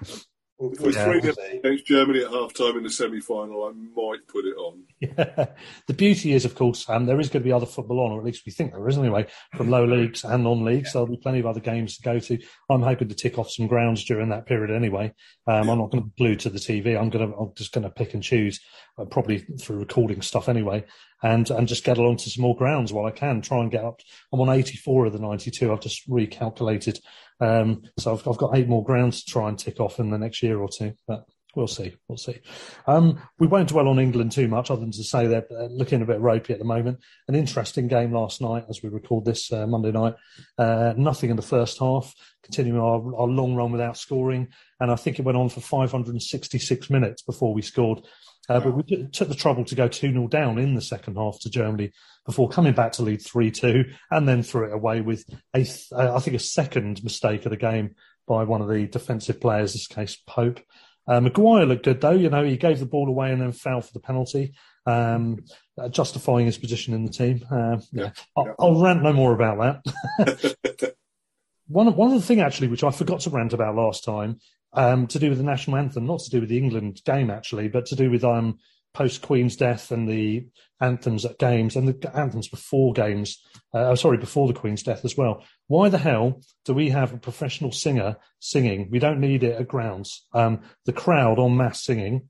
If we're Yeah, 3 against Germany at half time in the semi final, I might put it on. Yeah. The beauty is, of course, um, there is going to be other football on, or at least we think there is anyway, from low leagues and non-leagues. There'll be plenty of other games to go to. I'm hoping to tick off some grounds during that period anyway. Um, I'm not going to be glued to the TV. I'm going to, I'm just going to pick and choose, uh, probably through recording stuff anyway, and and just get along to some more grounds while I can. Try and get up. I'm on 84 of the 92. I've just recalculated, um, so I've, I've got eight more grounds to try and tick off in the next year or two. But We'll see. We'll see. Um, we won't dwell on England too much, other than to say they're looking a bit ropey at the moment. An interesting game last night, as we record this uh, Monday night. Uh, nothing in the first half, continuing our, our long run without scoring. And I think it went on for 566 minutes before we scored Uh, but we took the trouble to go 2 0 down in the second half to Germany before coming back to lead 3 2 and then threw it away with, a uh, I think, a second mistake of the game by one of the defensive players, this case, Pope. Uh, Maguire looked good though. You know, he gave the ball away and then fell for the penalty, um, uh, justifying his position in the team. Uh, yeah, yeah. I'll, I'll, rant no more about that. one one of the thing actually, which I forgot to rant about last time, um, to do with the national anthem, not to do with the England game actually, but to do with um, post Queen's death and the anthems at games and the anthems before games. Uh, oh, sorry, before the Queen's death as well. Why the hell do we have a professional singer singing? We don't need it at grounds. Um, the crowd on mass singing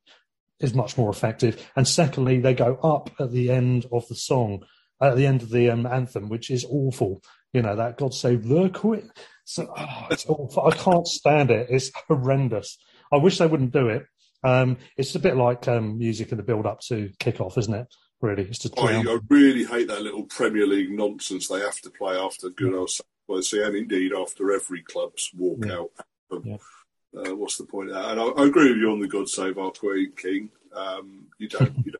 is much more effective. And secondly, they go up at the end of the song, at the end of the um, anthem, which is awful. You know that God save the Queen. So oh, it's awful. I can't stand it. It's horrendous. I wish they wouldn't do it. Um, it's a bit like um, music in the build up to kick off, isn't it? Really, it's to I, I, really hate that little Premier League nonsense they have to play after good old say, and indeed after every club's walkout. Yeah. yeah. Uh, what's the point of that? And I, I, agree with you on the God Save Our Queen King. Um, you don't, you don't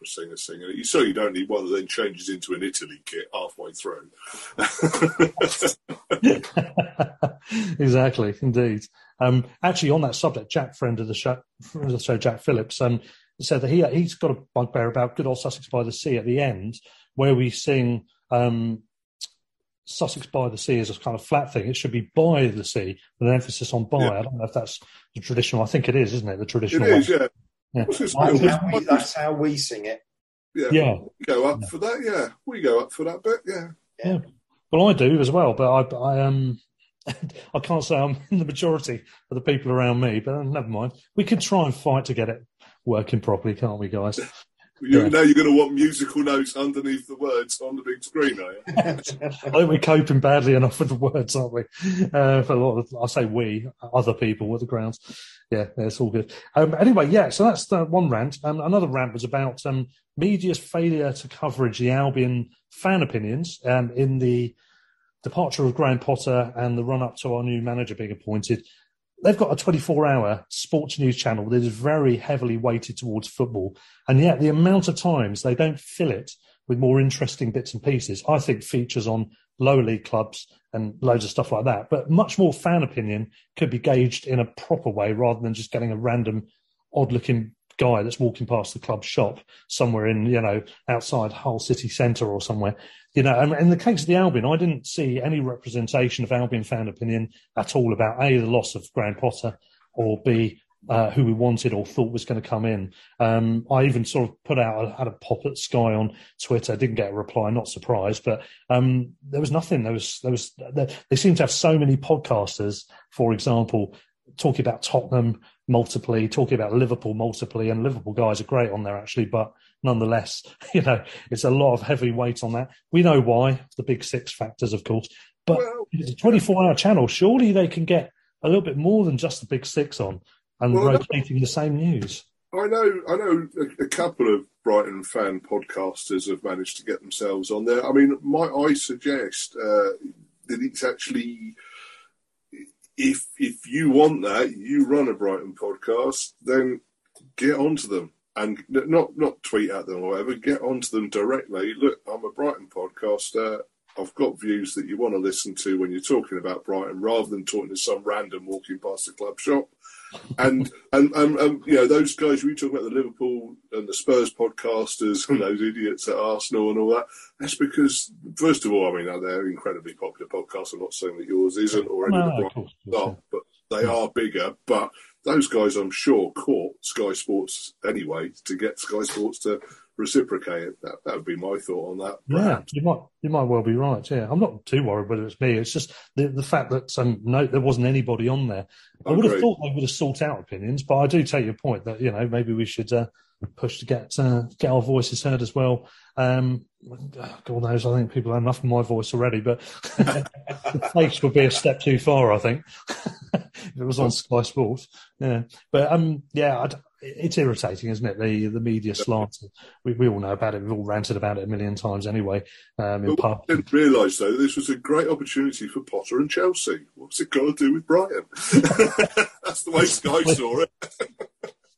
opera singer singing it. You certainly don't need one that then changes into an Italy kit halfway through. exactly, indeed. Um, actually, on that subject, Jack, friend of the show, of the show Jack Phillips, um, said that he he's got a bugbear about good old Sussex by the Sea at the end, where we sing um, Sussex by the Sea as a kind of flat thing. It should be by the sea with an emphasis on by. Yeah. I don't know if that's the traditional. I think it is, isn't it? The traditional. It is, yeah. Yeah. That's, how we, that's how we sing it. Yeah. yeah. We go up yeah. for that. Yeah, we go up for that bit. Yeah. Yeah. Well, I do as well, but I, I um, I can't say I'm in the majority of the people around me, but never mind. We can try and fight to get it working properly, can't we, guys? You, yeah. Now you're going to want musical notes underneath the words on the big screen, are you? I think we're coping badly enough with the words, aren't we? Uh, for a lot of, I say we, other people with the grounds. Yeah, it's all good. Um, anyway, yeah, so that's the one rant. Um, another rant was about um, media's failure to coverage the Albion fan opinions um, in the departure of Graham Potter and the run up to our new manager being appointed they've got a 24 hour sports news channel that is very heavily weighted towards football. And yet the amount of times they don't fill it with more interesting bits and pieces, I think features on lower league clubs and loads of stuff like that. But much more fan opinion could be gauged in a proper way rather than just getting a random odd looking guy that's walking past the club shop somewhere in, you know, outside Hull city centre or somewhere. You know, in the case of the Albion, I didn't see any representation of Albion fan opinion at all about A, the loss of Graham Potter, or B, uh, who we wanted or thought was going to come in. Um, I even sort of put out, I had a pop at Sky on Twitter, didn't get a reply, not surprised, but um, there was nothing. There was, there was, they seem to have so many podcasters, for example, talking about Tottenham multiply, talking about Liverpool multiply, and Liverpool guys are great on there actually, but nonetheless, you know, it's a lot of heavy weight on that. We know why, the big six factors, of course, but well, it's a 24 hour channel. Surely they can get a little bit more than just the big six on and well, rotating the same news. I know, I know a, a, couple of Brighton fan podcasters have managed to get themselves on there. I mean, might I suggest uh, that it's actually if if you want that, you run a Brighton podcast, then get onto them and not not tweet at them or whatever. Get onto them directly. Look, I'm a Brighton podcaster. I've got views that you want to listen to when you're talking about Brighton, rather than talking to some random walking past the club shop and, and, and, and, you know, those guys, we talk about the Liverpool and the Spurs podcasters and those idiots at Arsenal and all that. That's because, first of all, I mean, they're incredibly popular podcasts. I'm not saying that yours isn't or any no, of the are, but they are bigger. But those guys, I'm sure, caught Sky Sports anyway to get Sky Sports to reciprocate it. That, that would be my thought on that. Yeah, you might you might well be right. Yeah, I'm not too worried whether it's me. It's just the the fact that um, no, there wasn't anybody on there. I would have thought they would have sought out opinions, but I do take your point that you know maybe we should uh, push to get uh, get our voices heard as well. Um, God knows, I think people have enough of my voice already, but the face would be a step too far. I think if it was on Sky Sports. Yeah, but um, yeah, I'd, it's irritating, isn't it? The the media slant. We, we all know about it. We've all ranted about it a million times anyway. Um, in part, didn't realise though this was a great opportunity for Potter and Chelsea. What's it got to do with Brighton? That's the way Sky saw it.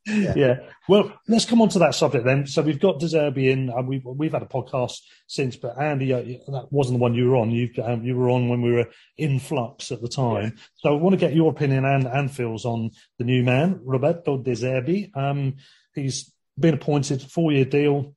Yeah. yeah. Well, let's come on to that subject then. So we've got De Zerbi in. Uh, we've we've had a podcast since, but Andy, uh, that wasn't the one you were on. You um, you were on when we were in flux at the time. Yeah. So I want to get your opinion and and Phil's on the new man, Roberto De Zerbi. Um, he's been appointed four year deal,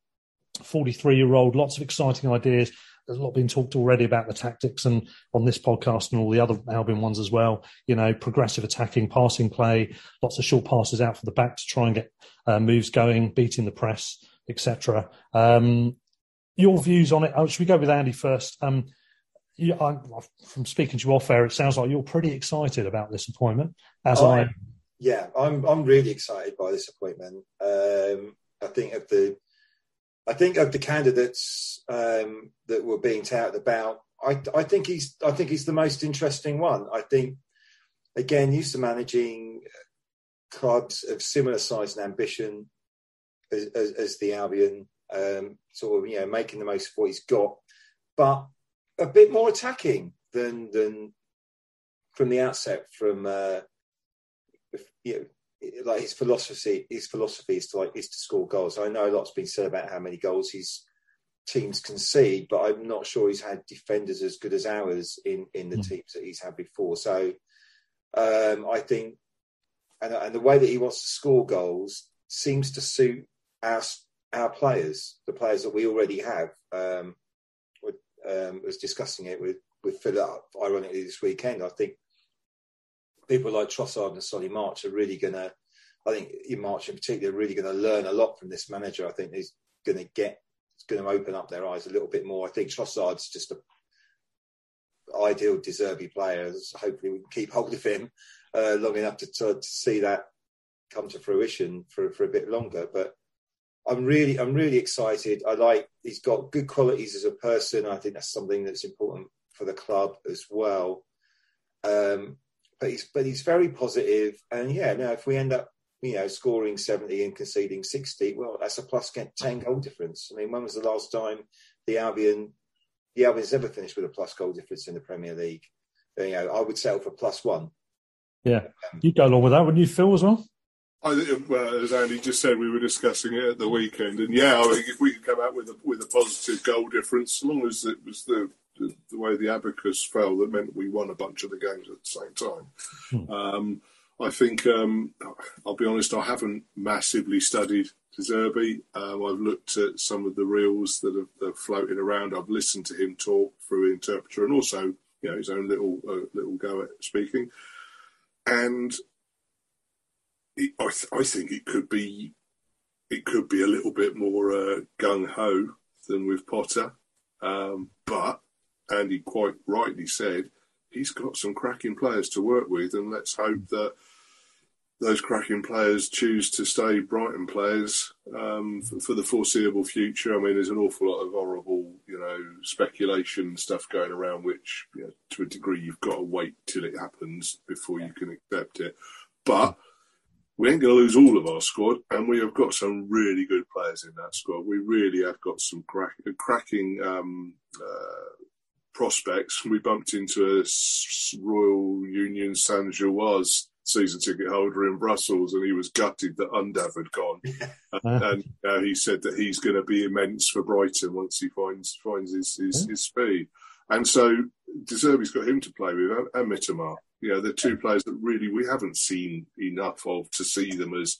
forty three year old. Lots of exciting ideas there's a lot being talked already about the tactics and on this podcast and all the other Albion ones as well. You know, progressive attacking, passing play, lots of short passes out for the back to try and get uh, moves going, beating the press, etc. Um, your views on it? Oh, should we go with Andy first? Um, you, I, from speaking to you off air, it sounds like you're pretty excited about this appointment. As I, I yeah, I'm I'm really excited by this appointment. Um, I think of the I think of the candidates um, that were being touted about, I, I, think he's I think he's the most interesting one. I think again, used to managing clubs of similar size and ambition as, as, as the Albion, um, sort of you know making the most of what he's got, but a bit more attacking than than from the outset. From uh, you know, like his philosophy his philosophy is to like is to score goals. I know a lot's been said about how many goals his teams concede, but I'm not sure he's had defenders as good as ours in in the mm. teams that he's had before. So um, I think, and, and the way that he wants to score goals seems to suit our our players, the players that we already have. Um, um, was discussing it with with Philip, ironically this weekend. I think people like Trossard and Solly March are really going to, I think in March in particular, are really going to learn a lot from this manager. I think he's going to get, going to open up their eyes a little bit more. I think Trossard's just a ideal De Zerbi player. Hopefully, we can keep hold of him uh, long enough to, to, to, see that come to fruition for, for a bit longer. But I'm really, I'm really excited. I like he's got good qualities as a person. I think that's something that's important for the club as well. Um, but he's but he's very positive. And yeah, now if we end up you know scoring seventy and conceding sixty, well, that's a plus ten goal difference. I mean, when was the last time the Albion the Albion's ever finished with a plus goal difference in the Premier League? You know, I would settle for plus one. Yeah, um, you go along with that, wouldn't you, Phil, as well? I think, well, as Andy just said, we were discussing it at the weekend, and yeah, I think if we could come out with a with a positive goal difference, as long as it was the the, the, way the abacus fell that meant we won a bunch of the games at the same time. Hmm. Um, I think um, I'll be honest. I haven't massively studied De Zerbi. Um, I've looked at some of the reels that are, that are, floating around. I've listened to him talk through interpreter and also you know his own little uh, little go at speaking. And it, I, th- I think it could be it could be a little bit more uh, gung ho than with Potter. Um, but Andy quite rightly said, he's got some cracking players to work with, and let's hope that those cracking players choose to stay Brighton players um, for, for, the foreseeable future. I mean, there's an awful lot of horrible, you know, speculation stuff going around, which you know, to a degree you've got to wait till it happens before you can accept it. But we ain't going to lose all of our squad, and we have got some really good players in that squad. We really have got some crack, cracking um, uh, prospects. We bumped into a Royal Union Saint Gilloise season ticket holder in Brussels, and he was gutted that Undav had gone. and, and uh, he said that he's going to be immense for Brighton once he finds finds his his, his speed. And so De Zerbi's got him to play with, and, and. You know, they're two players that really we haven't seen enough of to see them as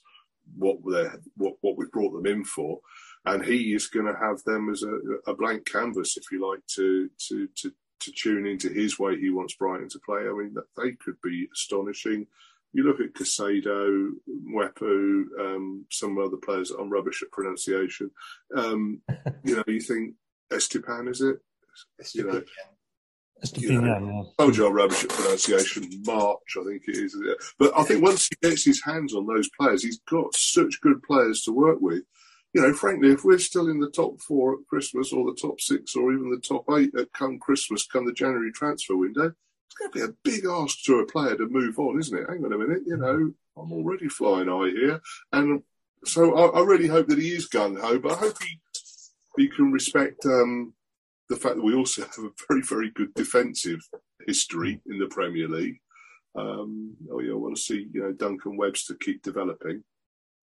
what they what what we brought them in for and he is going to have them as a, a, blank canvas, if you like, to to to to tune into his way he wants Brighton to play. I mean, that they could be astonishing. You look at Caicedo, Mwepu, um, some other players I'm rubbish at pronunciation. Um, you know, you think Estepan, is it? You know, you know, told you I'm rubbish at pronunciation. March, I think it is. But I think once he gets his hands on those players, he's got such good players to work with you know, frankly, if we're still in the top four at Christmas or the top six or even the top eight at come Christmas, come the January transfer window, it's going to be a big ask to a player to move on, isn't it? Hang on a minute, you know, I'm already flying high here. And so I, I really hope that he is gung ho, but I hope he, he can respect um, the fact that we also have a very, very good defensive history in the Premier League. Um, oh, yeah, I want to see, you know, Dunk and Webster keep developing.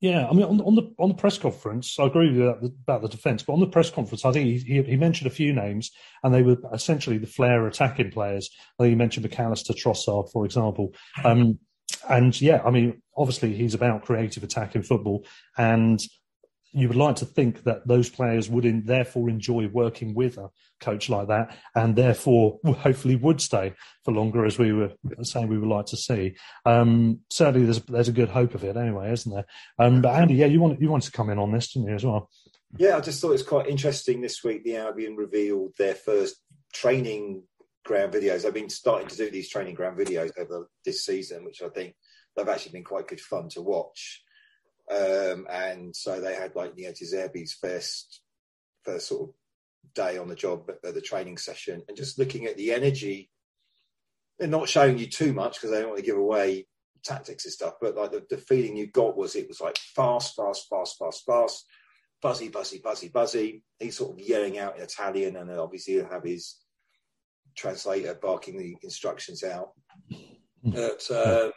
Yeah, I mean, on, on, the on the press conference, I agree with you about the, about the defence, but on the press conference, I think he, he, mentioned a few names, and they were essentially the flair attacking players. I think he mentioned Mac Allister, Trossard, for example. Um, and yeah, I mean, obviously he's about creative attacking football, and you would like to think that those players would in, therefore enjoy working with a coach like that and therefore hopefully would stay for longer as we were saying we would like to see. Um, certainly there's, there's a good hope of it anyway, isn't there? Um, but Andy, yeah, you want, you wanted to come in on this, didn't you, as well? Yeah, I just thought it was quite interesting this week. The Albion revealed their first training ground videos. They've been starting to do these training ground videos over this season, which I think they've actually been quite good fun to watch. Um, and so they had like know Zerbi's first first sort of day on the job at the training session, and just looking at the energy. They're not showing you too much because they don't want to give away tactics and stuff, but like the, the feeling you got was it was like fast, fast, fast, fast, fast, buzzy, buzzy, buzzy, buzzy. He's sort of yelling out in Italian, and obviously he'll have his translator barking the instructions out. Hmm. But uh,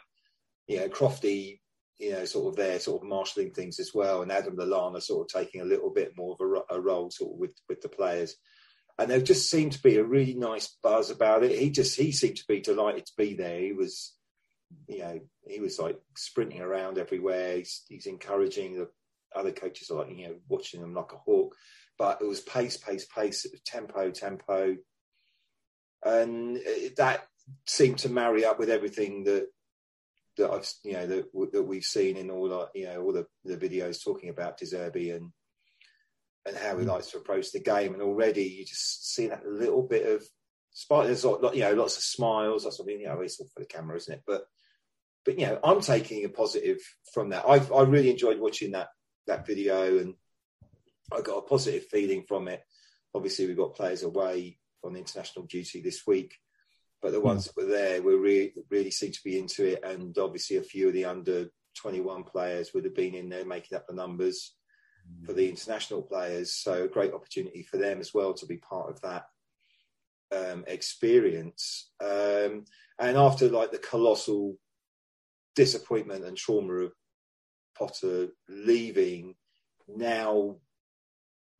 you know, Crofty you know, sort of there, sort of marshalling things as well, and Adam Lallana sort of taking a little bit more of a, a, role sort of with with the players. And there just seemed to be a really nice buzz about it. He just he seemed to be delighted to be there. He was, you know, he was like sprinting around everywhere. He's, he's encouraging the other coaches, like you know, watching them like a hawk. But it was pace, pace, pace, tempo, tempo, and that seemed to marry up with everything that that I've you know that, that we've seen in all our, you know all the, the videos talking about De and and how he mm. likes to approach the game, and already you just see that little bit of spite. There's lot, you know lots of smiles. That's something you know it's all for the camera, isn't it? But but you know I'm taking a positive from that. I I really enjoyed watching that that video, and I got a positive feeling from it. Obviously, we've got players away on international duty this week but the ones that were there were really really seemed to be into it, and obviously a few of the under 21 players would have been in there making up the numbers for the international players. So a great opportunity for them as well to be part of that um, experience. Um, and after like the colossal disappointment and trauma of Potter leaving, now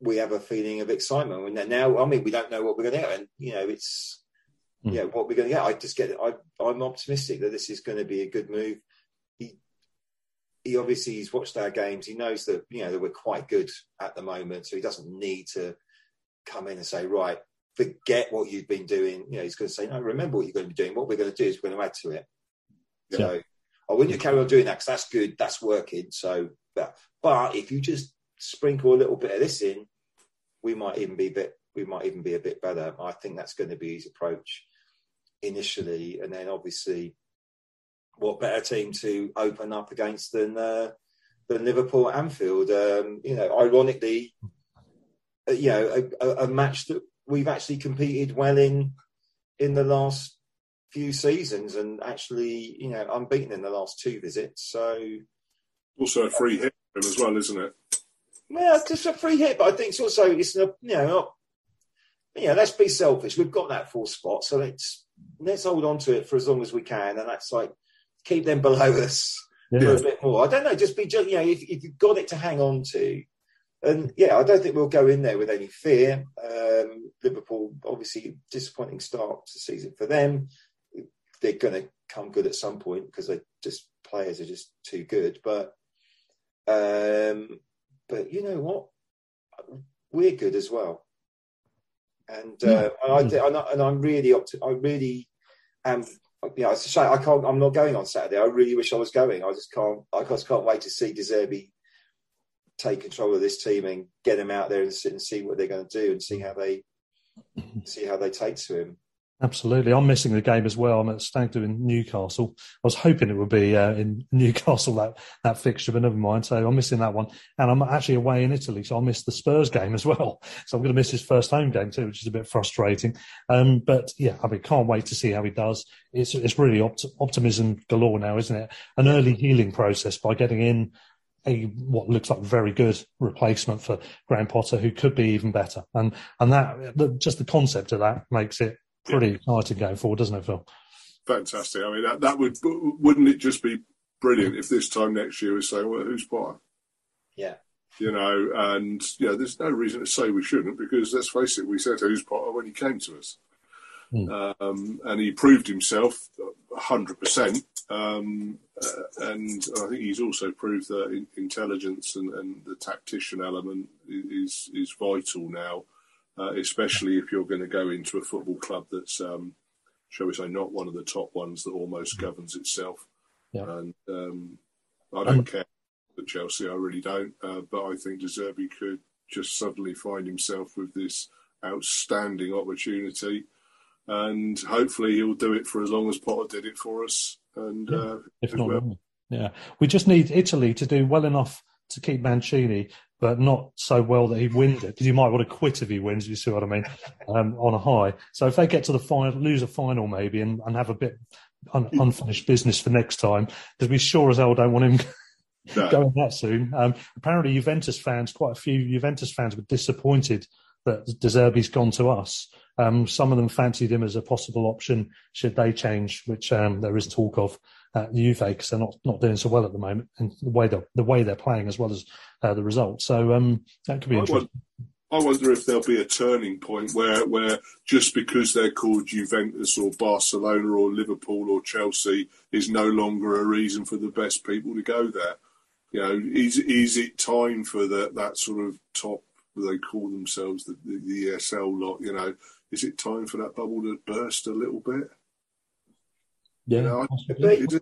we have a feeling of excitement. And now, I mean, we don't know what we're going to get, and you know, it's mm. yeah, what we're going to get. I just get I, I'm optimistic that this is going to be a good move. He he obviously he's watched our games. He knows that you know that we're quite good at the moment, so he doesn't need to come in and say right. Forget what you've been doing. You know, he's going to say, "No, remember what you're going to be doing. What we're going to do is we're going to add to it." Yeah. So, I to carry on doing that because that's good. That's working. So, but, but if you just sprinkle a little bit of this in, we might even be a bit we might even be a bit better. I think that's going to be his approach initially, and then obviously, what better team to open up against than uh, than Liverpool Anfield? Um, you know, ironically, uh, you know, a, a, match that we've actually competed well in in the last few seasons, and actually, you know, unbeaten in the last two visits. So, also a free hit as well, isn't it? Yeah, just a free hit, but I think it's also it's you know not you know, let's be selfish. We've got that full spot, so let's let's hold on to it for as long as we can, and that's like keep them below us yeah. for a bit more. I don't know, just be you know, if, if you've got it to hang on to, and yeah, I don't think we'll go in there with any fear. Um, Liverpool, obviously, disappointing start to the season for them. They're going to come good at some point because they just players are just too good. But um, but you know what, we're good as well and uh, and, I, and I'm really up to, I really am. You know, it's a shame I can't. I'm not going on Saturday. I really wish I was going. I just can't. I just can't wait to see De Zerbi take control of this team and get them out there and sit and see what they're going to do and see how they see how they take to him. Absolutely. I'm missing the game as well. I'm at Stag do in Newcastle. I was hoping it would be uh, in Newcastle, that, that fixture, but never mind. So I'm missing that one. And I'm actually away in Italy, so I'll miss the Spurs game as well. So I'm going to miss his first home game too, which is a bit frustrating. Um, but yeah, I mean, can't wait to see how he does. It's, it's really opt- optimism galore now, isn't it? An early healing process by getting in a what looks like very good replacement for Graham Potter, who could be even better. And and that just the concept of that makes it pretty exciting going forward, doesn't it, Phil? Fantastic. I mean, that, that would wouldn't it just be brilliant if this time next year we say, well, who's Potter? Yeah. You know, and you know, there's no reason to say we shouldn't because let's face it, we said who's Potter when he came to us, Mm. um, and he proved himself hundred percent. Um, uh, and I think he's also proved that in, intelligence and, and the tactician element is is vital now, uh, especially if you're going to go into a football club that's, um, shall we say, not one of the top ones that almost governs itself. Yeah. And um, I don't Um, care at Chelsea, I really don't. Uh, but I think De Zerbi could just suddenly find himself with this outstanding opportunity. And hopefully he'll do it for as long as Potter did it for us. And Yeah. uh, if not well. Yeah, we just need Italy to do well enough to keep Mancini, but not so well that he wins it. Because you might want to quit if he wins. You see what I mean? Um, on a high. So if they get to the final, lose a final maybe, and, and have a bit un, unfinished business for next time, because we sure as hell don't want him No. going that soon. Um, apparently, Juventus fans, quite a few Juventus fans, were disappointed that De Zerbi's gone to us. Um, some of them fancied him as a possible option should they change, which um, there is talk of at Juve because they're not, not doing so well at the moment, and the way they're, the way they're playing as well as uh, the results. So um, that could be I interesting. wonder, I wonder if there'll be a turning point where, where just because they're called Juventus or Barcelona or Liverpool or Chelsea is no longer a reason for the best people to go there. You know, is is it time for that that sort of top? They call themselves the, the, the ESL lot. You know, is it time for that bubble to burst a little bit? Yeah, You know, I- possibly. it is-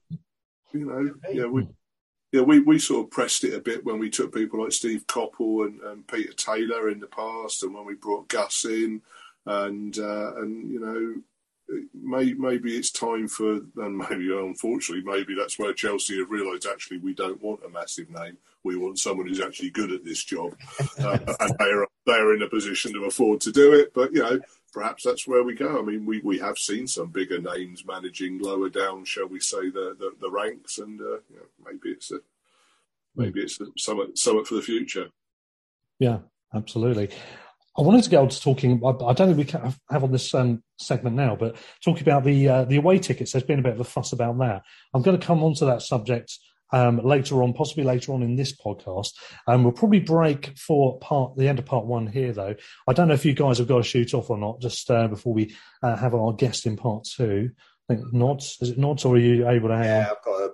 you know, yeah, we, yeah, we, we sort of pressed it a bit when we took people like Steve Coppell and, and Peter Taylor in the past, and when we brought Gus in, and uh, and you know, may, maybe it's time for, and maybe unfortunately, maybe that's where Chelsea have realised actually we don't want a massive name. We want someone who's actually good at this job, uh, and they're they're in a position to afford to do it. But you know, perhaps that's where we go. I mean, we, we have seen some bigger names managing lower down, shall we say, the the, the ranks, and uh, you know, maybe it's a maybe it's a, somewhat somewhat for the future. Yeah, absolutely. I wanted to go on to talking. I, I don't think we can have on this um, segment now, but talking about the uh, the away tickets. There's been a bit of a fuss about that. I'm going to come on to that subject um, later on, possibly later on in this podcast. Um, we'll probably break for part the end of part one here, though. I don't know if you guys have got to shoot off or not. Just uh, before we uh, have our guest in part two. I think nods. Is it nods, or are you able to hang on? Yeah, I've got a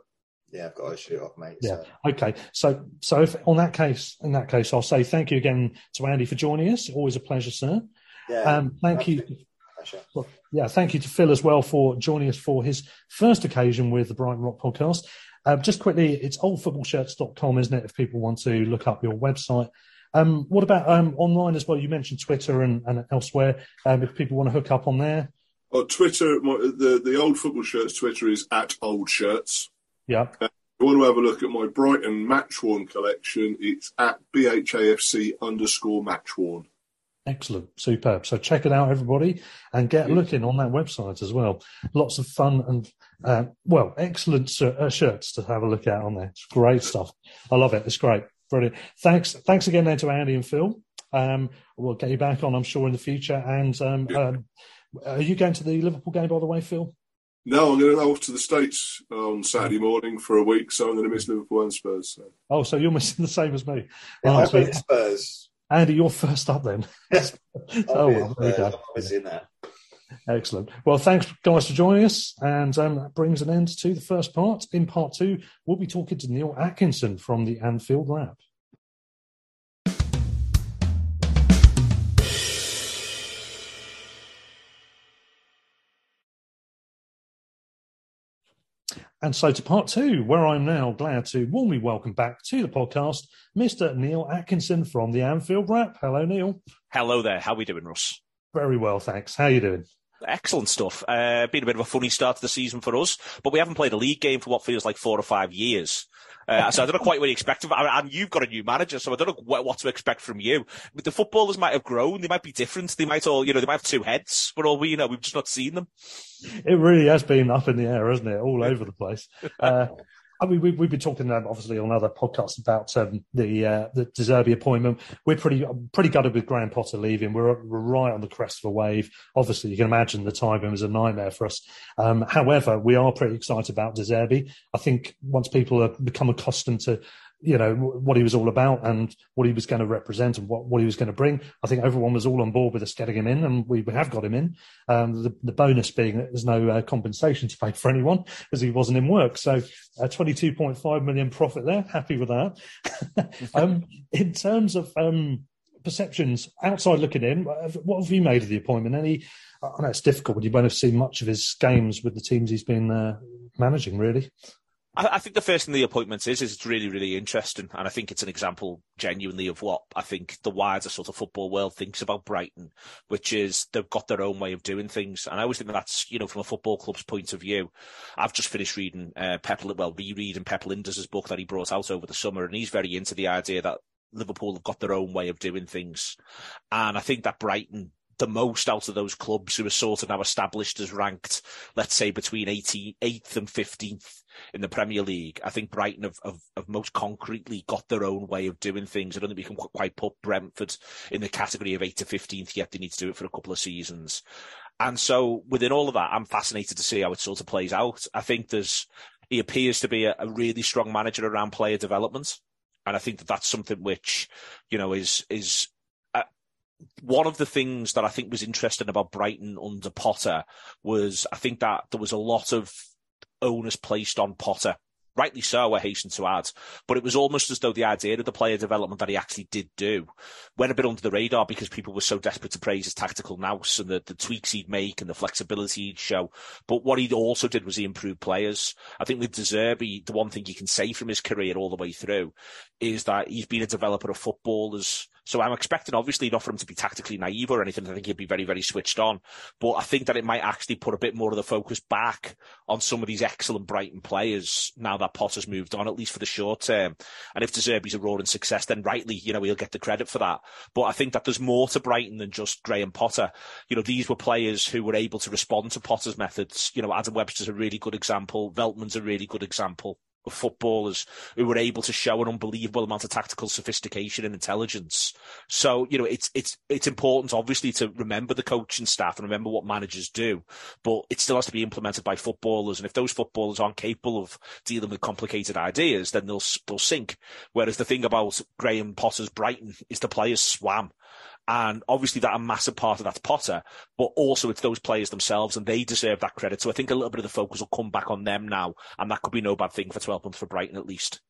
yeah, I've got to shoot off, mate. Yeah. So. Okay. So, so if on that case, in that case, I'll say thank you again to Andy for joining us. Always a pleasure, sir. Yeah. Um, thank you. Well, yeah, thank you to Phil as well for joining us for his first occasion with the Brighton Rock podcast. Uh, just quickly, it's oldfootballshirts.com, isn't it? If people want to look up your website. Um, what about um, online as well? You mentioned Twitter and, and elsewhere. Um, if people want to hook up on there, On Twitter, my, the the old football shirts Twitter is at old shirts. yeah, If you want to have a look at my Brighton match worn collection, it's at BHAFC underscore match worn. Excellent, superb. So check it out, everybody, and get looking on that website as well. Lots of fun and uh, well, excellent shir- uh, shirts to have a look at on there. It's great stuff. I love it. It's great, brilliant. Thanks, thanks again then to Andy and Phil. Um, we'll get you back on, I'm sure, in the future. And um, um, are you going to the Liverpool game, by the way, Phil? No, I'm going to go off to the States on Saturday morning for a week, so I'm going to miss Liverpool and Spurs. So. Oh, so you're missing the same as me. Yeah, Right, I've so- Spurs. Andy, you're first up then. I'll oh, well, there you go. Always in that. Excellent. Well, thanks, guys, for joining us. And um, that brings an end to the first part. In part two, we'll be talking to Neil Atkinson from the Anfield Wrap. And so to part two, where I'm now glad to warmly welcome back to the podcast, Mr. Neil Atkinson from the Anfield Wrap. Hello, Neil. Hello there. How are we doing, Russ? Very well, thanks. How are you doing? Excellent stuff. Uh, been a bit of a funny start to the season for us, but we haven't played a league game for what feels like four or five years. Uh, so I don't know quite what you expect of And you've got a new manager, so I don't know what, what to expect from you. But the footballers might have grown. They might be different. They might all, you know, they might have two heads. For all we, you know, we've just not seen them. It really has been up in the air, hasn't it? All over the place. Uh, I mean, we, we've been talking um, obviously on other podcasts about um, the uh, the De Zerbi appointment. We're pretty pretty gutted with Graham Potter leaving. We're, we're right on the crest of a wave. Obviously, you can imagine the timing was a nightmare for us. Um, however, we are pretty excited about De Zerbi. I think once people have become accustomed to you know what he was all about and what he was going to represent and what, what he was going to bring. I think everyone was all on board with us getting him in, and we, have got him in. Um, the, the, bonus being that there's no uh, compensation to pay for anyone because he wasn't in work. So, a 22.5 million profit there. Happy with that. um, in terms of um, perceptions outside looking in, what have you made of the appointment? Any? I know it's difficult, but you won't have seen much of his games with the teams he's been uh, managing, really. I, I, think the first thing the appointment is is it's really really interesting, and I think it's an example genuinely of what I think the wider sort of football world thinks about Brighton, which is they've got their own way of doing things, and I always think that's you know from a football club's point of view. I've just finished reading uh, Pep, well rereading Pep Lijnders' book that he brought out over the summer, and he's very into the idea that Liverpool have got their own way of doing things, and I think that Brighton the most out of those clubs who are sort of now established as ranked, let's say between 88th and 15th in the Premier League. I think Brighton have, have, have, most concretely got their own way of doing things. I don't think we can quite put Brentford in the category of 8th to 15th yet. They need to do it for a couple of seasons. And so within all of that, I'm fascinated to see how it sort of plays out. I think there's, he appears to be a, a really strong manager around player development. And I think that that's something which, you know, is, is one of the things that I think was interesting about Brighton under Potter was I think that there was a lot of onus placed on Potter. Rightly so, I hasten to add. But it was almost as though the idea of the player development that he actually did do went a bit under the radar because people were so desperate to praise his tactical nous and the, the tweaks he'd make and the flexibility he'd show. But what he also did was he improved players. I think with De Zerbi, the one thing you can say from his career all the way through is that he's been a developer of footballers so I'm expecting, obviously, not for him to be tactically naive or anything. I think he'd be very, very switched on. But I think that it might actually put a bit more of the focus back on some of these excellent Brighton players now that Potter's moved on, at least for the short term. And if De Zerbi's a roaring success, then rightly, you know, he'll get the credit for that. But I think that there's more to Brighton than just Graham Potter. You know, these were players who were able to respond to Potter's methods. You know, Adam Webster's a really good example. Veltman's a really good example footballers who were able to show an unbelievable amount of tactical sophistication and intelligence. So, you know, it's it's it's important obviously to remember the coaching staff and remember what managers do, but it still has to be implemented by footballers. And if those footballers aren't capable of dealing with complicated ideas, then they'll they'll sink. Whereas the thing about Graham Potter's Brighton is the players swam. And obviously that a massive part of that's Potter, but also it's those players themselves and they deserve that credit. So I think a little bit of the focus will come back on them now. And that could be no bad thing for 12 months for Brighton at least.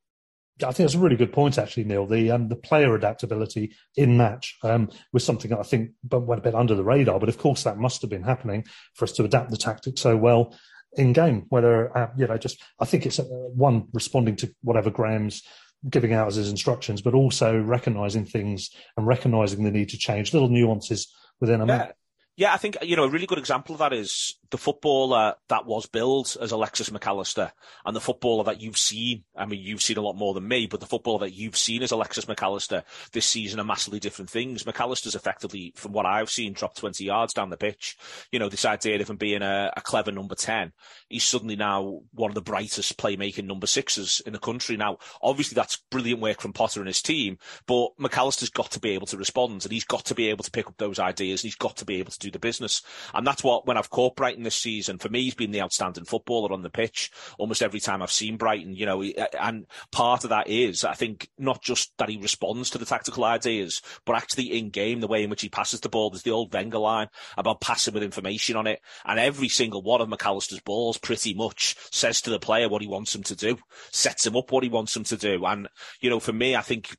I think that's a really good point, actually, Neil. The um, the player adaptability in match um, was something that I think went a bit under the radar, but of course that must have been happening for us to adapt the tactics so well in game. Whether uh, you know, just I think it's uh, one responding to whatever Graham's giving out as his instructions, but also recognizing things and recognizing the need to change little nuances within a yeah. match. Yeah, I think you know a really good example of that is the footballer that was billed as Alexis Mac Allister and the footballer that you've seen. I mean, you've seen a lot more than me, but the footballer that you've seen as Alexis Mac Allister this season are massively different things. Mac Allister's effectively, from what I've seen, dropped 20 yards down the pitch. You know, this idea of him being a, a clever number 10, he's suddenly now one of the brightest playmaking number sixes in the country. Now, obviously that's brilliant work from Potter and his team, but Mac Allister's got to be able to respond and he's got to be able to pick up those ideas and he's got to be able to do the business. And that's what, when I've caught Brighton this season. For me, he's been the outstanding footballer on the pitch almost every time I've seen Brighton, you know, and part of that is, I think, not just that he responds to the tactical ideas, but actually in game, the way in which he passes the ball. There's the old Wenger line about passing with information on it. And every single one of Mac Allister's balls pretty much says to the player what he wants him to do, sets him up what he wants him to do. And, you know, for me, I think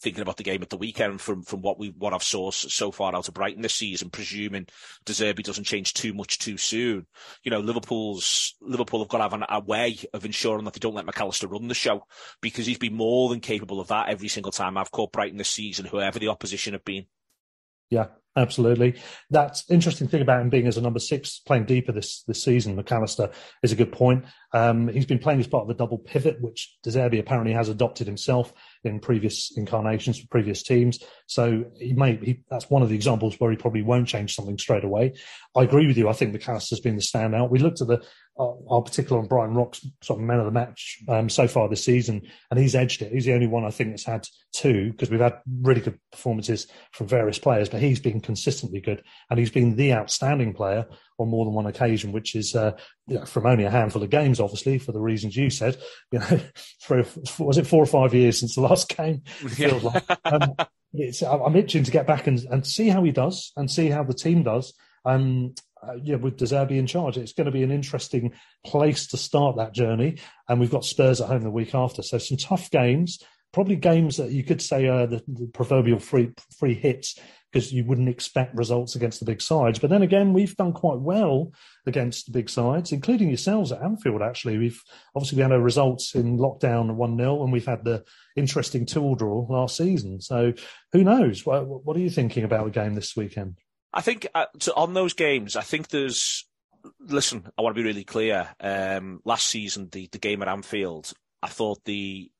thinking about the game at the weekend from from what we what I've saw so far out of Brighton this season, presuming De Zerbi doesn't change too much too soon. You know, Liverpool's Liverpool have got to have an, a way of ensuring that they don't let Mac Allister run the show because he's been more than capable of that every single time I've caught Brighton this season, whoever the opposition have been. Yeah, absolutely. That's interesting thing about him being as a number six, playing deeper this this season. Mac Allister is a good point. Um, he's been playing as part of the double pivot, which De Zerbi apparently has adopted himself in previous incarnations for previous teams. So he may he, that's one of the examples where he probably won't change something straight away. I agree with you. I think Mac Allister's been the standout. We looked at the our, particular on Brighton Rock's sort of man of the match um, so far this season, and he's edged it. He's the only one I think that's had two because we've had really good performances from various players, but he's been consistently good, and he's been the outstanding player on more than one occasion, which is uh, you know, from only a handful of games, obviously, for the reasons you said. You know, for, was it four or five years since the last game? Yeah. Like. Um, it's, I'm itching to get back and, and see how he does and see how the team does. Um, uh, yeah, with De Zerbi in charge, it's going to be an interesting place to start that journey. And we've got Spurs at home the week after, so some tough games. Probably games that you could say are the, the proverbial free free hits because you wouldn't expect results against the big sides. But then again, we've done quite well against the big sides, including yourselves at Anfield. Actually, we've obviously we had our results in lockdown one 0 and we've had the interesting two draw last season. So who knows? What, what are you thinking about the game this weekend? I think uh, so on those games, I think there's. Listen, I want to be really clear. Um, last season, the, the game at Anfield, I thought the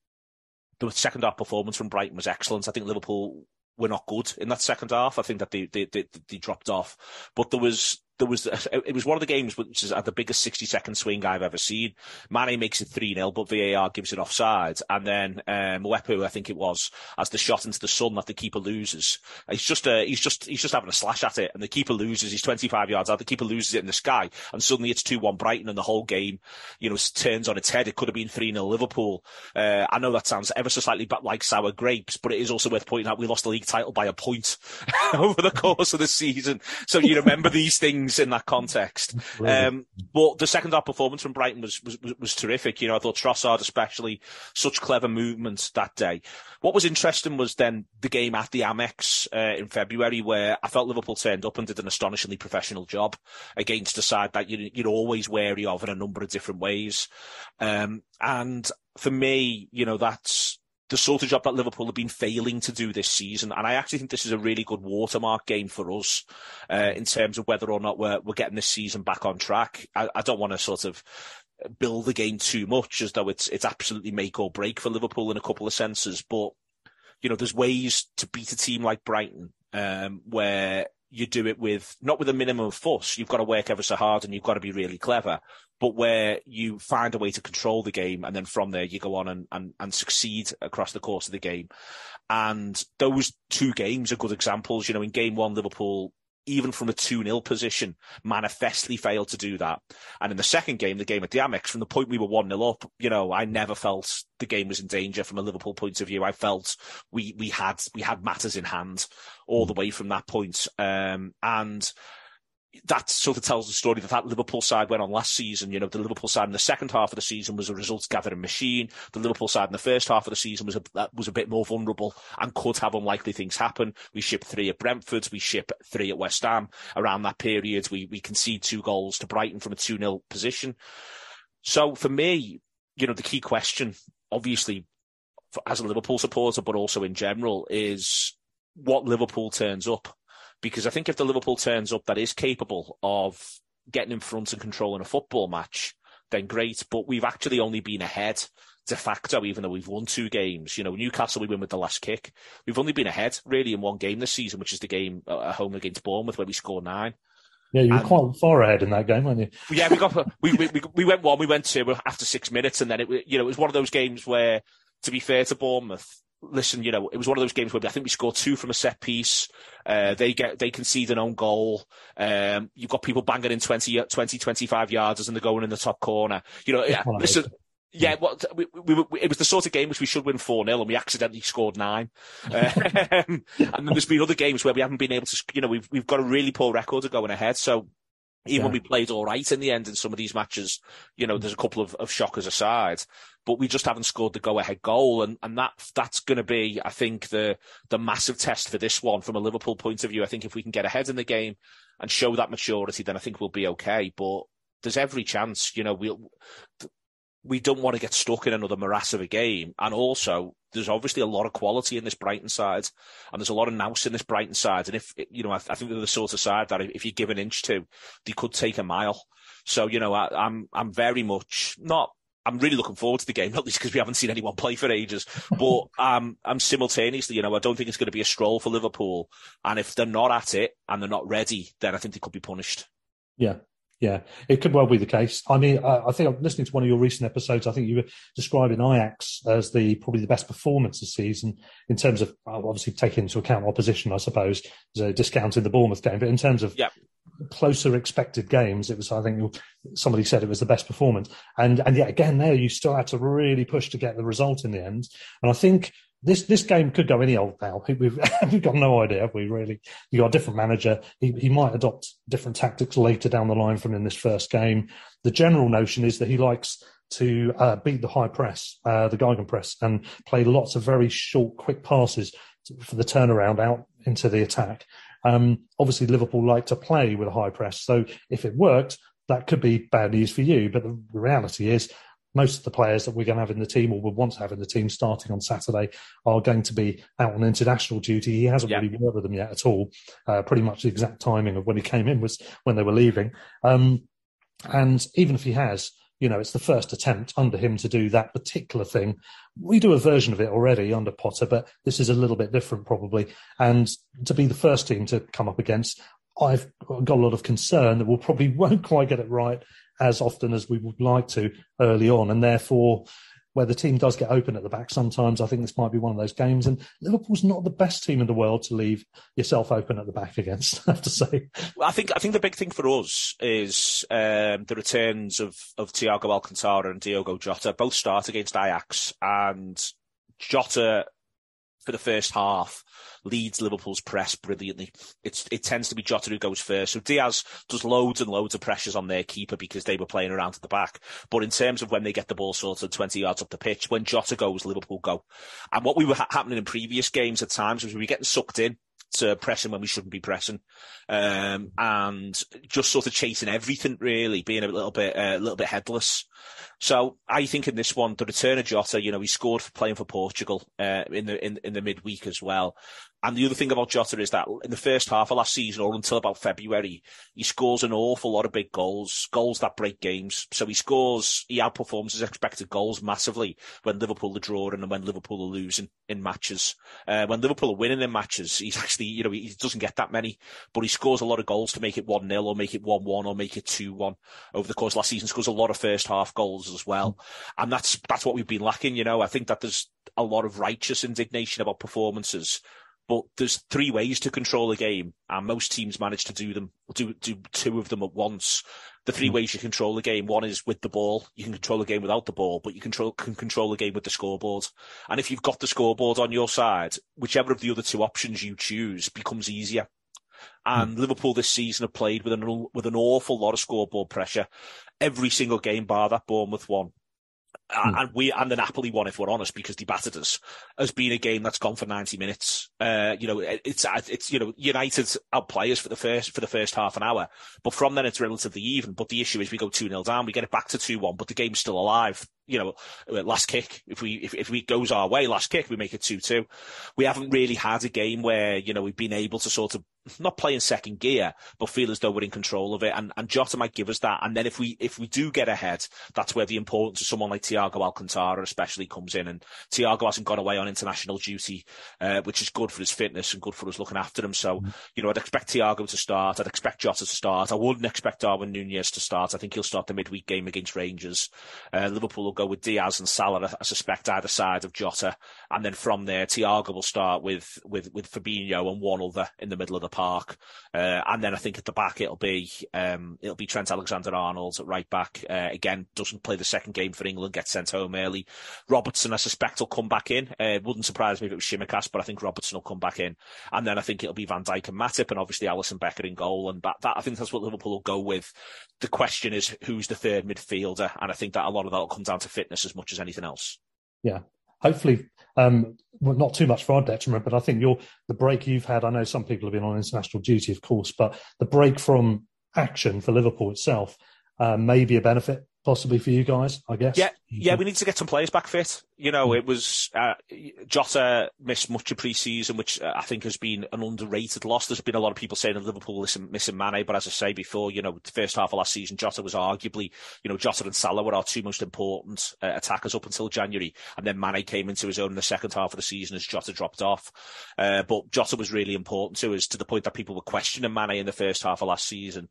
the second half performance from Brighton was excellent. I think Liverpool were not good in that second half. I think that they they, they, they dropped off, but there was there was it was one of the games which at the biggest 60 second swing I've ever seen. Mane makes it 3 0, but VAR gives it offside. And then um, Mwepu, I think it was, as the shot into the sun that the keeper loses. He's just uh, he's just he's just having a slash at it, and the keeper loses. He's 25 yards out. The keeper loses it in the sky, and suddenly it's 2 1 Brighton, and the whole game, you know, turns on its head. It could have been 3 0 Liverpool. Uh, I know that sounds ever so slightly like sour grapes, but it is also worth pointing out we lost the league title by a point over the course of the season. So you remember these things in that context. Um, but the second half performance from Brighton was, was, was terrific. You know, I thought Trossard especially, such clever movements that day. What was interesting was then the game at the Amex uh, in February where I felt Liverpool turned up and did an astonishingly professional job against a side that you, you're always wary of in a number of different ways. Um, and for me, you know, that's, the sort of job that Liverpool have been failing to do this season. And I actually think this is a really good watermark game for us uh, in terms of whether or not we're, we're getting this season back on track. I, I don't want to sort of build the game too much as though it's it's absolutely make or break for Liverpool in a couple of senses. But you know, there's ways to beat a team like Brighton um, where you do it with not with a minimum of fuss. You've got to work ever so hard and you've got to be really clever, but where you find a way to control the game and then from there you go on and, and, and succeed across the course of the game. And those two games are good examples. You know, in game one, Liverpool even from a 2 0 position, manifestly failed to do that. And in the second game, the game at the Amex, from the point we were 1 0 up, you know, I never felt the game was in danger from a Liverpool point of view. I felt we, we had, we had matters in hand all the way from that point. Um, and, that sort of tells the story that that Liverpool side went on last season. You know, the Liverpool side in the second half of the season was a results gathering machine. The Liverpool side in the first half of the season was a, was a bit more vulnerable and could have unlikely things happen. We shipped three at Brentford. We ship three at West Ham around that period. We, we concede two goals to Brighton from a 2-0 position. So for me, you know, the key question, obviously, for, as a Liverpool supporter, but also in general, is what Liverpool turns up because I think if the Liverpool turns up that is capable of getting in front and controlling a football match, then great. But we've actually only been ahead de facto, even though we've won two games. You know, Newcastle, we win with the last kick. We've only been ahead really in one game this season, which is the game uh, at home against Bournemouth where we scored nine. Yeah, you were and, quite far ahead in that game, weren't you? Yeah, we got we, we we went one, we went two after six minutes, and then it you know it was one of those games where, to be fair to Bournemouth, listen, you know, it was one of those games where I think we scored two from a set piece. Uh, they get, they concede an own goal. Um, you've got people banging in 20, 20, 25 yards and they're going in the top corner. You know, yeah, listen, yeah, what we, we, we, it was the sort of game which we should win 4 0 and we accidentally scored nine. um, and then there's been other games where we haven't been able to, you know, we've, we've got a really poor record of going ahead. So even yeah. when we played all right in the end in some of these matches, you know, there's a couple of, of shockers aside, but we just haven't scored the go ahead goal. And, and that, that's going to be, I think, the, the massive test for this one from a Liverpool point of view. I think if we can get ahead in the game and show that maturity, then I think we'll be okay. But there's every chance, you know, we'll, we don't want to get stuck in another morass of a game. And also, there's obviously a lot of quality in this Brighton side, and there's a lot of nous in this Brighton side. And if you know, I, I think they're the sort of side that if you give an inch to, they could take a mile. So you know, I, I'm I'm very much not I'm really looking forward to the game, not least because we haven't seen anyone play for ages. But um, I'm simultaneously, you know, I don't think it's going to be a stroll for Liverpool. And if they're not at it and they're not ready, then I think they could be punished. Yeah, yeah, it could well be the case. I mean, I, I think I'm listening to one of your recent episodes. I think you were describing Ajax as the probably the best performance this season in terms of obviously taking into account opposition. I suppose, so discounting the Bournemouth game, but in terms of yeah. closer expected games, it was I think somebody said it was the best performance, and and yet again there you still had to really push to get the result in the end, and I think. This this game could go any old now. We've we've got no idea, have we? Really, you got a different manager. He he might adopt different tactics later down the line from in this first game. The general notion is that he likes to uh, beat the high press, uh, the gegenpress, and play lots of very short, quick passes for the turnaround out into the attack. Um, obviously, Liverpool like to play with a high press, so if it worked, that could be bad news for you. But the reality is, most of the players that we're going to have in the team or would want to have in the team starting on Saturday are going to be out on international duty. He hasn't yeah. really worked with them yet at all. Uh, pretty much the exact timing of when he came in was when they were leaving. Um, and even if he has, you know, it's the first attempt under him to do that particular thing. We do a version of it already under Potter, but this is a little bit different probably. And to be the first team to come up against, I've got a lot of concern that we'll probably won't quite get it right as often as we would like to early on. And therefore, where the team does get open at the back sometimes. I think this might be one of those games. And Liverpool's not the best team in the world to leave yourself open at the back against, I have to say. Well, I think I think the big thing for us is um, the returns of, of Thiago Alcantara and Diogo Jota. Both start against Ajax and Jota for the first half leads Liverpool's press brilliantly. It's, it tends to be Jota who goes first. So Diaz does loads and loads of pressures on their keeper because they were playing around at the back. But in terms of when they get the ball sorted 20 yards up the pitch, when Jota goes, Liverpool go. And what we were ha- happening in previous games at times was we were getting sucked in to pressing when we shouldn't be pressing, um, and just sort of chasing everything really, being a little bit uh, a little bit headless. So I think in this one, the return of Jota, you know, he scored for playing for Portugal uh, in the in, in the midweek as well. And the other thing about Jota is that in the first half of last season, or until about February, he scores an awful lot of big goals, goals that break games. So he scores, he outperforms his expected goals massively when Liverpool are drawing and when Liverpool are losing in matches. Uh, when Liverpool are winning in matches, he's actually, you know, he doesn't get that many, but he scores a lot of goals to make it 1-0 or make it 1-1 or make it 2-1 over the course of last season. Scores a lot of first half goals as well. And that's, that's what we've been lacking, you know. I think that there's a lot of righteous indignation about performances but there's three ways to control a game, and most teams manage to do them, do do two of them at once. The 3 mm ways you control the game: one is with the ball. You can control the game without the ball, but you control can control the game with the scoreboard. And if you've got the scoreboard on your side, whichever of the other two options you choose becomes easier. And mm Liverpool this season have played with an with an awful lot of scoreboard pressure. Every single game, bar that Bournemouth one, Hmm. and we and the Napoli one, if we're honest, because they battered us, has been a game that's gone for ninety minutes. Uh, you know, it's it's you know United out players for the first for the first half an hour, but from then it's relatively even. But the issue is we go two 0 down, we get it back to two one, but the game's still alive. You know, uh, last kick if we if if we goes our way, last kick we make it two two. We haven't really had a game where you know we've been able to sort of not play in second gear, but feel as though we're in control of it. And, and Jota might give us that. And then if we if we do get ahead, that's where the importance of someone like Thiago Alcantara especially comes in. And Thiago hasn't gone away on international duty, uh, which is good for his fitness and good for us looking after him. So, mm. you know, I'd expect Thiago to start. I'd expect Jota to start. I wouldn't expect Darwin Nunez to start. I think he'll start the midweek game against Rangers. Uh, Liverpool will go with Diaz and Salah, I suspect, either side of Jota. And then from there, Thiago will start with, with, with Fabinho and one other in the middle of the park. Uh, and then I think at the back it'll be um, it'll be Trent Alexander-Arnold at right back. Uh, again, doesn't play the second game for England, gets sent home early. Robertson, I suspect, will come back in. Uh, it wouldn't surprise me if it was Tsimikas, but I think Robertson will come back in. And then I think it'll be Van Dijk and Matip, and obviously Alisson Becker in goal. And that, that I think that's what Liverpool will go with. The question is who's the third midfielder, and I think that a lot of that will come down to fitness as much as anything else. Yeah, hopefully, um, well, not too much for our detriment, but I think your the break you've had. I know some people have been on international duty, of course, but the break from action for Liverpool itself uh, may be a benefit possibly for you guys, I guess. Yeah, yeah, we need to get some players back fit. You know, it was uh, Jota missed much of pre-season, which uh, I think has been an underrated loss. There's been a lot of people saying that Liverpool is missing Mane, but as I say before, you know, the first half of last season, Jota was arguably, you know, Jota and Salah were our two most important uh, attackers up until January, and then Mane came into his own in the second half of the season as Jota dropped off. Uh, but Jota was really important to us to the point that people were questioning Mane in the first half of last season,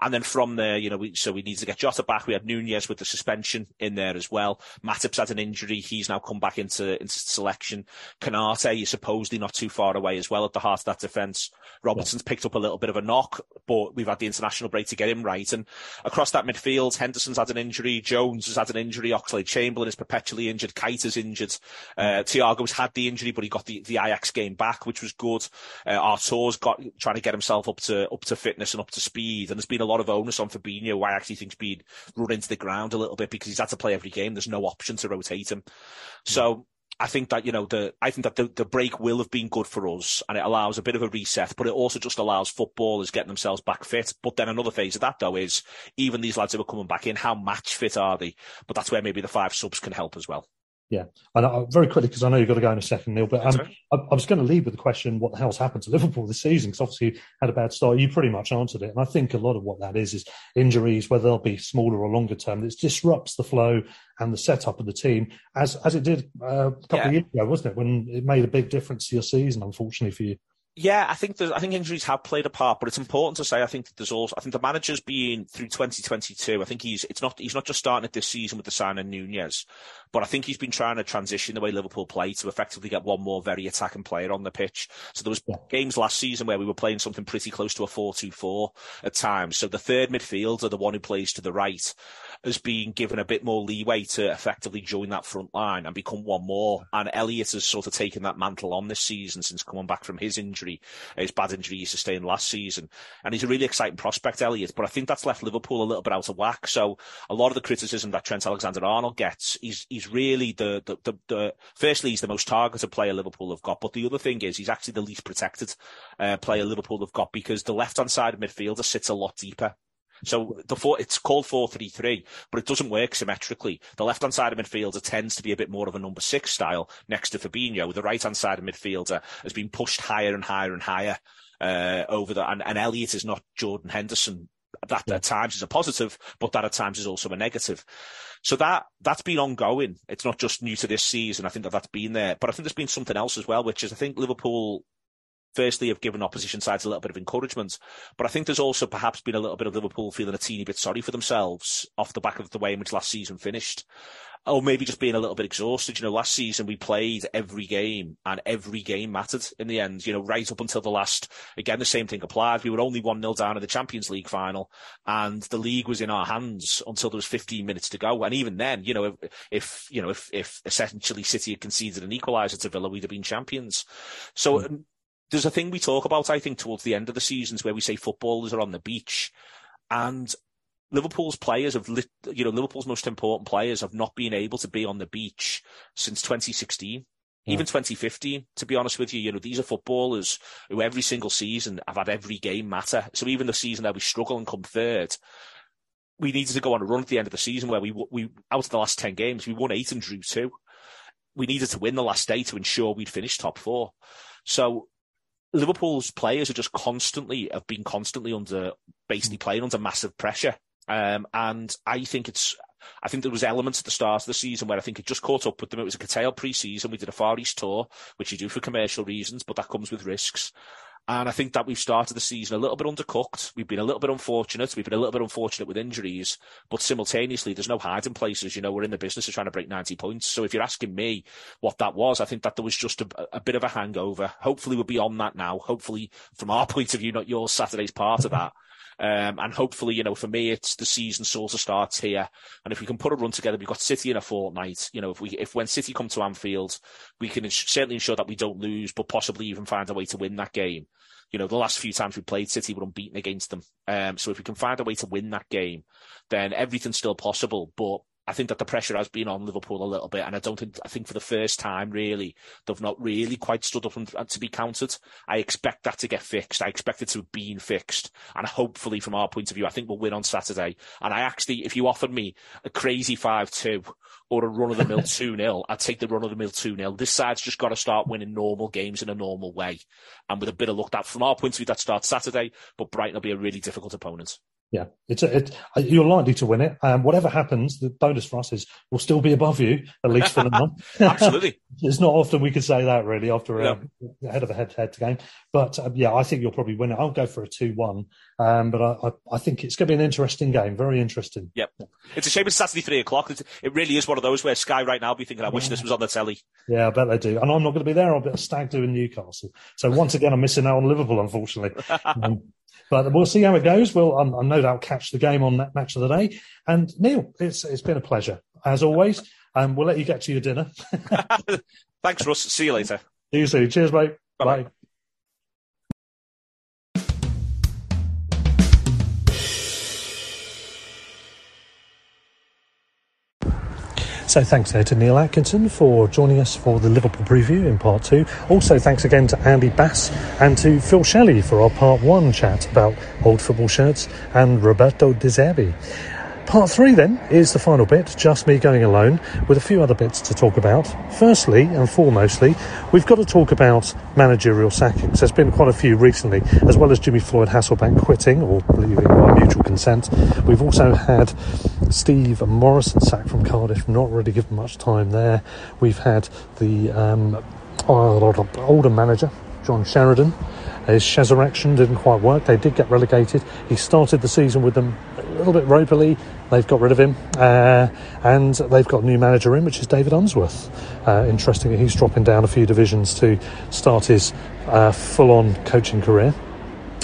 and then from there, you know, we, so we need to get Jota back. We had Nunez with the suspension in there as well. Matip's had an injury; he's now come back into into selection. Konate is supposedly not too far away as well at the heart of that defence. Robertson's picked up a little bit of a knock, but we've had the international break to get him right. And across that midfield, Henderson's had an injury, Jones has had an injury, Oxlade-Chamberlain is perpetually injured, Keita is injured, uh, Thiago's had the injury, but he got the, the Ajax game back, which was good. Uh, Arthur's got trying to get himself up to up to fitness and up to speed, and there's been a lot of onus on Fabinho, who I actually think's been run into the ground a little bit because he's had to play every game. There's no option to rotate him. Mm. So I think that, you know, the, I think that the, the break will have been good for us and it allows a bit of a reset, but it also just allows footballers getting themselves back fit. But then another phase of that though is even these lads who are coming back in, how match fit are they? But that's where maybe the five subs can help as well. Yeah, and uh, very quickly because I know you've got to go in a second, Neil. But um, I, I, was going to leave with the question: What the hell's happened to Liverpool this season? Because obviously you had a bad start. You pretty much answered it, and I think a lot of what that is is injuries, whether they'll be smaller or longer term. It disrupts the flow and the setup of the team, as as it did uh, a couple yeah. of years ago, wasn't it? When it made a big difference to your season, unfortunately for you. Yeah, I think I think injuries have played a part, but it's important to say I think there's also I think the manager's been through 2022. I think he's it's not he's not just starting it this season with the signing Nunez, but I think he's been trying to transition the way Liverpool play to effectively get one more very attacking player on the pitch. So there was yeah. games last season where we were playing something pretty close to a 4-2-4 at times. So the third midfielder, the one who plays to the right, has been given a bit more leeway to effectively join that front line and become one more. And Elliot has sort of taken that mantle on this season since coming back from his injury, his bad injury he sustained last season. And he's a really exciting prospect, Elliot, but I think that's left Liverpool a little bit out of whack. So a lot of the criticism that Trent Alexander-Arnold gets, he's, he's really the, the, the, the, firstly, he's the most targeted player Liverpool have got. But the other thing is he's actually the least protected uh, player Liverpool have got because the left-hand side of midfielder sits a lot deeper. So the four, it's called 4-3-3, but it doesn't work symmetrically. The left-hand side of midfielder tends to be a bit more of a number six style next to Fabinho. The right-hand side of midfielder has been pushed higher and higher and higher, uh, over the, and, and Elliott is not Jordan Henderson. That at times is a positive, but that at times is also a negative. So that, that's been ongoing. It's not just new to this season. I think that that's been there, but I think there's been something else as well, which is I think Liverpool firstly have given opposition sides a little bit of encouragement. But I think there's also perhaps been a little bit of Liverpool feeling a teeny bit sorry for themselves off the back of the way in which last season finished. Or maybe just being a little bit exhausted. You know, last season we played every game and every game mattered in the end, you know, right up until the last, again, the same thing applied. We were only 1-0 down in the Champions League final and the league was in our hands until there was 15 minutes to go. And even then, you know, if, if you know, if, if essentially City had conceded an equaliser to Villa, we'd have been champions. So mm there's a thing we talk about, I think, towards the end of the seasons where we say footballers are on the beach and Liverpool's players have, lit, you know, Liverpool's most important players have not been able to be on the beach since 2016. Yeah. Even 2015, to be honest with you, you know, these are footballers who every single season have had every game matter. So even the season that we struggle and come third, we needed to go on a run at the end of the season where we, we, out of the last 10 games, we won eight and drew two. We needed to win the last day to ensure we'd finish top four. So Liverpool's players are just constantly have been constantly under basically mm. playing under massive pressure. Um, and I think it's I think there was elements at the start of the season where I think it just caught up with them. It was a curtailed pre-season. We did a Far East tour, which you do for commercial reasons, but that comes with risks. And I think that we've started the season a little bit undercooked. We've been a little bit unfortunate. We've been a little bit unfortunate with injuries, but simultaneously, there's no hiding places. You know, we're in the business of trying to break 90 points. So if you're asking me what that was, I think that there was just a, a bit of a hangover. Hopefully we're beyond that now. Hopefully from our point of view, not yours, Saturday's part of that. Um, and hopefully, you know, for me, it's the season sort of starts here. And if we can put a run together, we've got City in a fortnight. You know, if we, if when City come to Anfield, we can certainly ensure that we don't lose, but possibly even find a way to win that game you know, the last few times we played City, we're unbeaten against them. Um, so if we can find a way to win that game, then everything's still possible. But I think that the pressure has been on Liverpool a little bit, and I don't think I think for the first time really they've not really quite stood up and, to be countered. I expect that to get fixed. I expect it to have been fixed, and hopefully, from our point of view, I think we'll win on Saturday. And I actually, if you offered me a crazy five-two or a run of the mill two 0 I'd take the run of the mill two 0 This side's just got to start winning normal games in a normal way, and with a bit of luck, that from our point of view, that starts Saturday. But Brighton will be a really difficult opponent. Yeah, it's a, it, you're likely to win it. Um, whatever happens, the bonus for us is we'll still be above you at least for the month. Absolutely, it's not often we can say that really after a, ahead of a head-to-head game. But uh, yeah, I think you'll probably win it. I'll go for a two-one. Um, but I, I, I, think it's going to be an interesting game. Very interesting. Yep. It's a shame it's Saturday three o'clock. It's, it really is one of those where Sky right now be thinking, "I wish yeah. this was on the telly." Yeah, I bet they do. And I'm not going to be there. I'll be at Stag Do in Newcastle. So once again, I'm missing out on Liverpool, unfortunately. um, but we'll see how it goes. We'll, I'm, I'm no doubt catch the game on that match of the day. And Neil, it's it's been a pleasure as always. And um, we'll let you get to your dinner. Thanks, Russ. See you later. See you soon. Cheers, mate. Bye. Bye. So thanks there to Neil Atkinson for joining us for the Liverpool preview in part two. Also thanks again to Andy Bass and to Phil Shelley for our part one chat about old football shirts and Roberto De Zerbi. Part three, then, is the final bit, just me going alone, with a few other bits to talk about. Firstly and foremostly, we've got to talk about managerial sackings. There's been quite a few recently, as well as Jimmy Floyd Hasselbaink quitting or leaving by mutual consent. We've also had Steve Morison sacked from Cardiff, not really given much time there. We've had the um, Oldham manager, John Sheridan. His resurrection didn't quite work. They did get relegated. He started the season with them little bit ropily. They've got rid of him, uh, and they've got a new manager in, which is David Unsworth. Uh, interestingly, he's dropping down a few divisions to start his uh, full-on coaching career.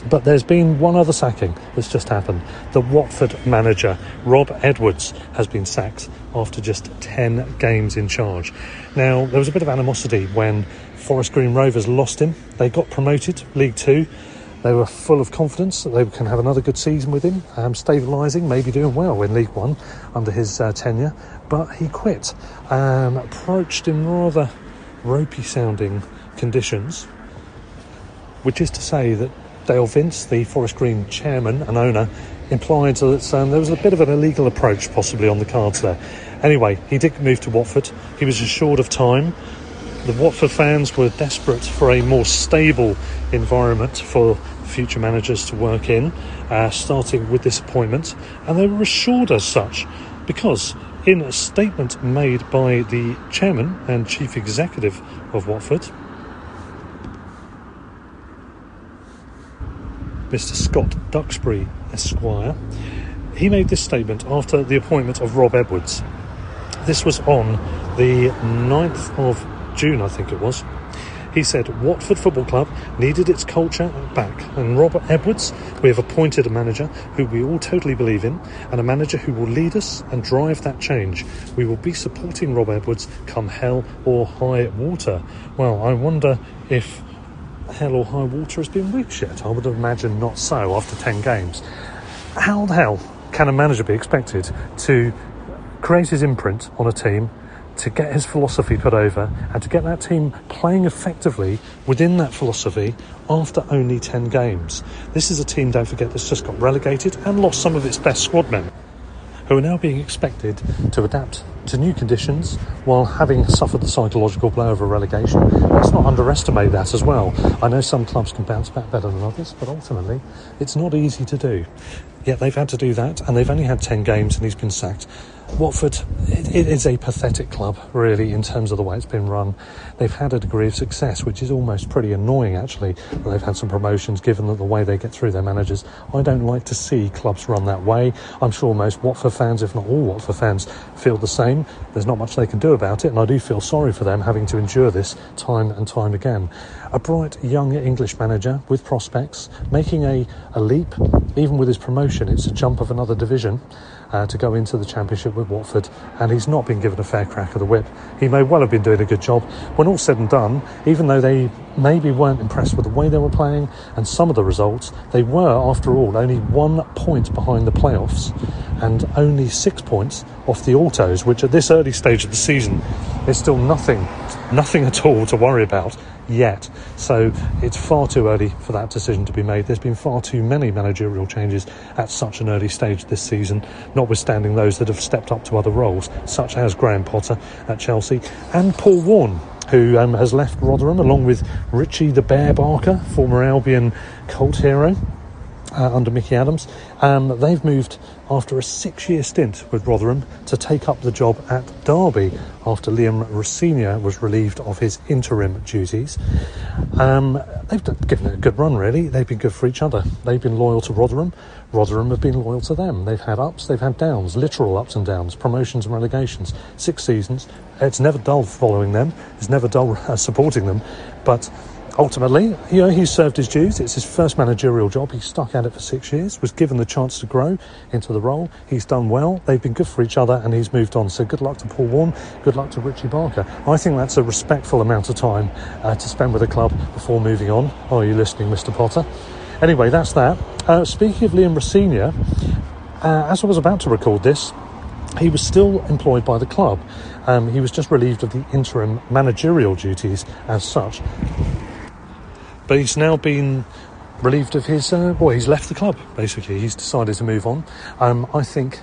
But there's been one other sacking that's just happened. The Watford manager, Rob Edwards, has been sacked after just 10 games in charge. Now, there was a bit of animosity when Forest Green Rovers lost him. They got promoted, League Two. They were full of confidence that they can have another good season with him, um, stabilising, maybe doing well in League One under his uh, tenure. But he quit, um, approached in rather ropey sounding conditions, which is to say that Dale Vince, the Forest Green chairman and owner, implied that um, there was a bit of an illegal approach possibly on the cards there. Anyway, he did move to Watford. He was assured of time the Watford fans were desperate for a more stable environment for future managers to work in, uh, starting with this appointment, and they were assured as such because in a statement made by the chairman and chief executive of Watford, Mr. Scott Duxbury Esquire, he made this statement after the appointment of Rob Edwards. This was on the 9th of June, I think it was. He said Watford Football Club needed its culture back, and Robert Edwards, we have appointed a manager who we all totally believe in, and a manager who will lead us and drive that change. We will be supporting Rob Edwards come hell or high water. Well, I wonder if hell or high water has been reached yet. I would imagine not so after 10 games. How the hell can a manager be expected to create his imprint on a team to get his philosophy put over and to get that team playing effectively within that philosophy after only 10 games. This is a team, don't forget, that's just got relegated and lost some of its best squad men who are now being expected to adapt to new conditions while having suffered the psychological blow of a relegation. Let's not underestimate that as well. I know some clubs can bounce back better than others, but ultimately it's not easy to do. Yet they've had to do that, and they've only had 10 games, and he's been sacked. Watford, it, it is a pathetic club, really, in terms of the way it's been run. They've had a degree of success, which is almost pretty annoying, actually. They've had some promotions, given that the way they get through their managers. I don't like to see clubs run that way. I'm sure most Watford fans, if not all Watford fans, feel the same. There's not much they can do about it, and I do feel sorry for them having to endure this time and time again. A bright young English manager with prospects, making a, a leap, even with his promotion, it's a jump of another division uh, to go into the Championship with Watford, and he's not been given a fair crack of the whip. He may well have been doing a good job. When all said and done, even though they maybe weren't impressed with the way they were playing and some of the results, they were, after all, only one point behind the playoffs and only six points off the autos, which at this early stage of the season is still nothing, nothing at all to worry about yet. So it's far too early for that decision to be made. There's been far too many managerial changes at such an early stage this season, notwithstanding those that have stepped up to other roles, such as Graham Potter at Chelsea and Paul Warne. Who um, has left Rotherham along with Richie the Bear Barker, former Albion cult hero, uh, under Mickey Adams. Um, they've moved after a six-year stint with Rotherham to take up the job at Derby after Liam Rosenior was relieved of his interim duties. Um, they've given it a good run, really. They've been good for each other. They've been loyal to Rotherham. Rotherham have been loyal to them. They've had ups, they've had downs, literal ups and downs, promotions and relegations. Six seasons. It's never dull following them. It's never dull supporting them. But ultimately, you know, he's served his dues. It's his first managerial job. He stuck at it for six years, was given the chance to grow into the role. He's done well. They've been good for each other, and he's moved on. So good luck to Paul Warne. Good luck to Richie Barker. I think that's a respectful amount of time uh, to spend with a club before moving on. Are you listening, Mr. Potter? Anyway, that's that. Uh, speaking of Liam Rosenior, uh, as I was about to record this, he was still employed by the club. Um, he was just relieved of the interim managerial duties as such but he's now been relieved of his. Uh, well, he's left the club basically. He's decided to move on. Um, I think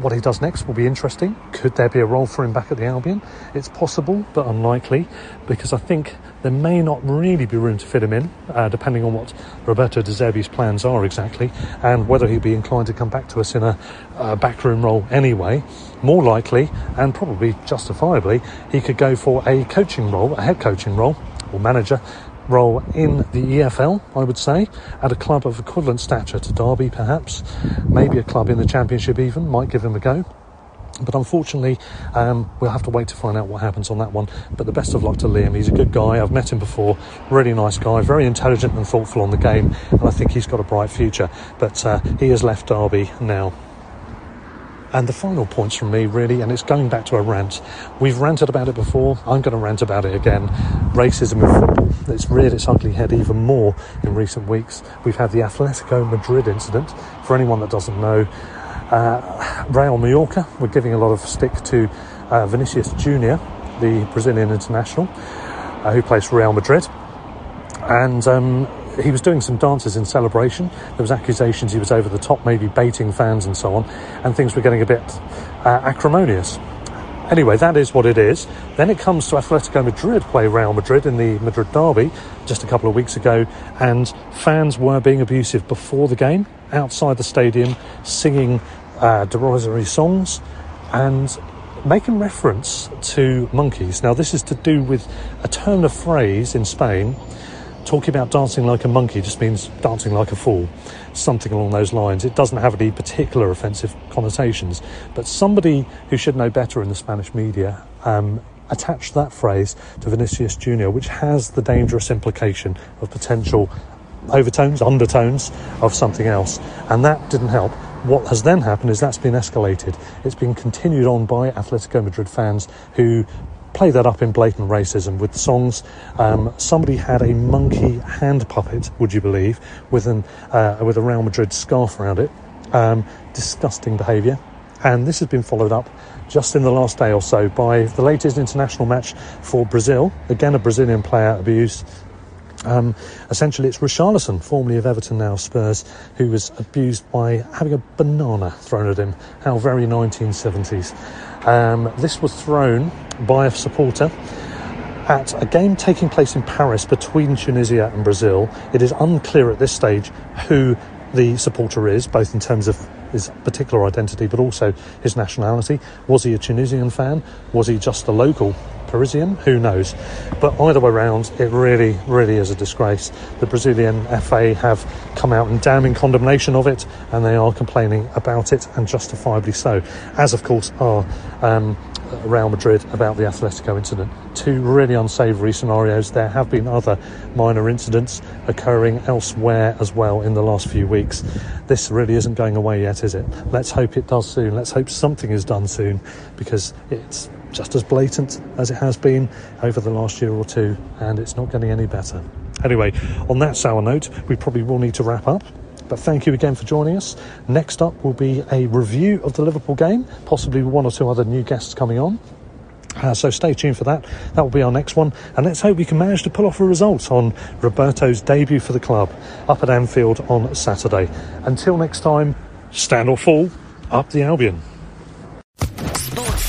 what he does next will be interesting. Could there be a role for him back at the Albion? It's possible, but unlikely, because I think there may not really be room to fit him in, uh, depending on what Roberto De Zerbi's plans are exactly, and whether he'd be inclined to come back to us in a, a backroom role anyway. More likely, and probably justifiably, he could go for a coaching role, a head coaching role, or manager role in the EFL, I would say, at a club of equivalent stature to Derby, perhaps, maybe a club in the Championship even, might give him a go. But unfortunately, um, we'll have to wait to find out what happens on that one. But the best of luck to Liam. He's a good guy. I've met him before. Really nice guy. Very intelligent and thoughtful on the game. And I think he's got a bright future. But uh, he has left Derby now. And the final points from me, really, and it's going back to a rant. We've ranted about it before. I'm going to rant about it again. Racism in football. It's reared its ugly head even more in recent weeks. We've had the Atletico Madrid incident. For anyone that doesn't know, uh, Real Mallorca were giving a lot of stick to uh, Vinicius Junior, the Brazilian international, uh, who plays for Real Madrid. And um, he was doing some dances in celebration. There was accusations he was over the top, maybe baiting fans and so on, and things were getting a bit uh, acrimonious. Anyway, that is what it is. Then it comes to Atletico Madrid play Real Madrid in the Madrid derby just a couple of weeks ago, and fans were being abusive before the game outside the stadium, singing uh, derisory songs and making reference to monkeys. Now, this is to do with a turn of phrase in Spain talking about dancing like a monkey just means dancing like a fool, something along those lines. It doesn't have any particular offensive connotations, but somebody who should know better in the Spanish media um, attached that phrase to Vinicius Junior, which has the dangerous implication of potential overtones, undertones of something else, and that didn't help. What has then happened is that's been escalated. It's been continued on by Atletico Madrid fans who play that up in blatant racism with songs. Um, somebody had a monkey hand puppet, would you believe, with an uh, with a Real Madrid scarf around it. Um, disgusting behaviour, and this has been followed up just in the last day or so by the latest international match for Brazil. Again, a Brazilian player abused. Um, essentially, it's Richarlison, formerly of Everton, now Spurs, who was abused by having a banana thrown at him. How very 1970s. Um, this was thrown by a supporter at a game taking place in Paris between Tunisia and Brazil. It is unclear at this stage who the supporter is, both in terms of his particular identity but also his nationality. Was he a Tunisian fan? Was he just a local Parisian? Who knows? But either way around, it really, really is a disgrace. The Brazilian FA have come out in damning condemnation of it and they are complaining about it and justifiably so, as of course are um, Real Madrid about the Atletico incident. Two really unsavoury scenarios. There have been other minor incidents occurring elsewhere as well in the last few weeks. This really isn't going away yet, is it? Let's hope it does soon. Let's hope something is done soon because it's just as blatant as it has been over the last year or two and it's not getting any better. Anyway, on that sour note, we probably will need to wrap up. But thank you again for joining us. Next up will be a review of the Liverpool game, possibly one or two other new guests coming on. Uh, so stay tuned for that. That will be our next one. And let's hope we can manage to pull off a result on Roberto's debut for the club up at Anfield on Saturday. Until next time, stand or fall, up the Albion.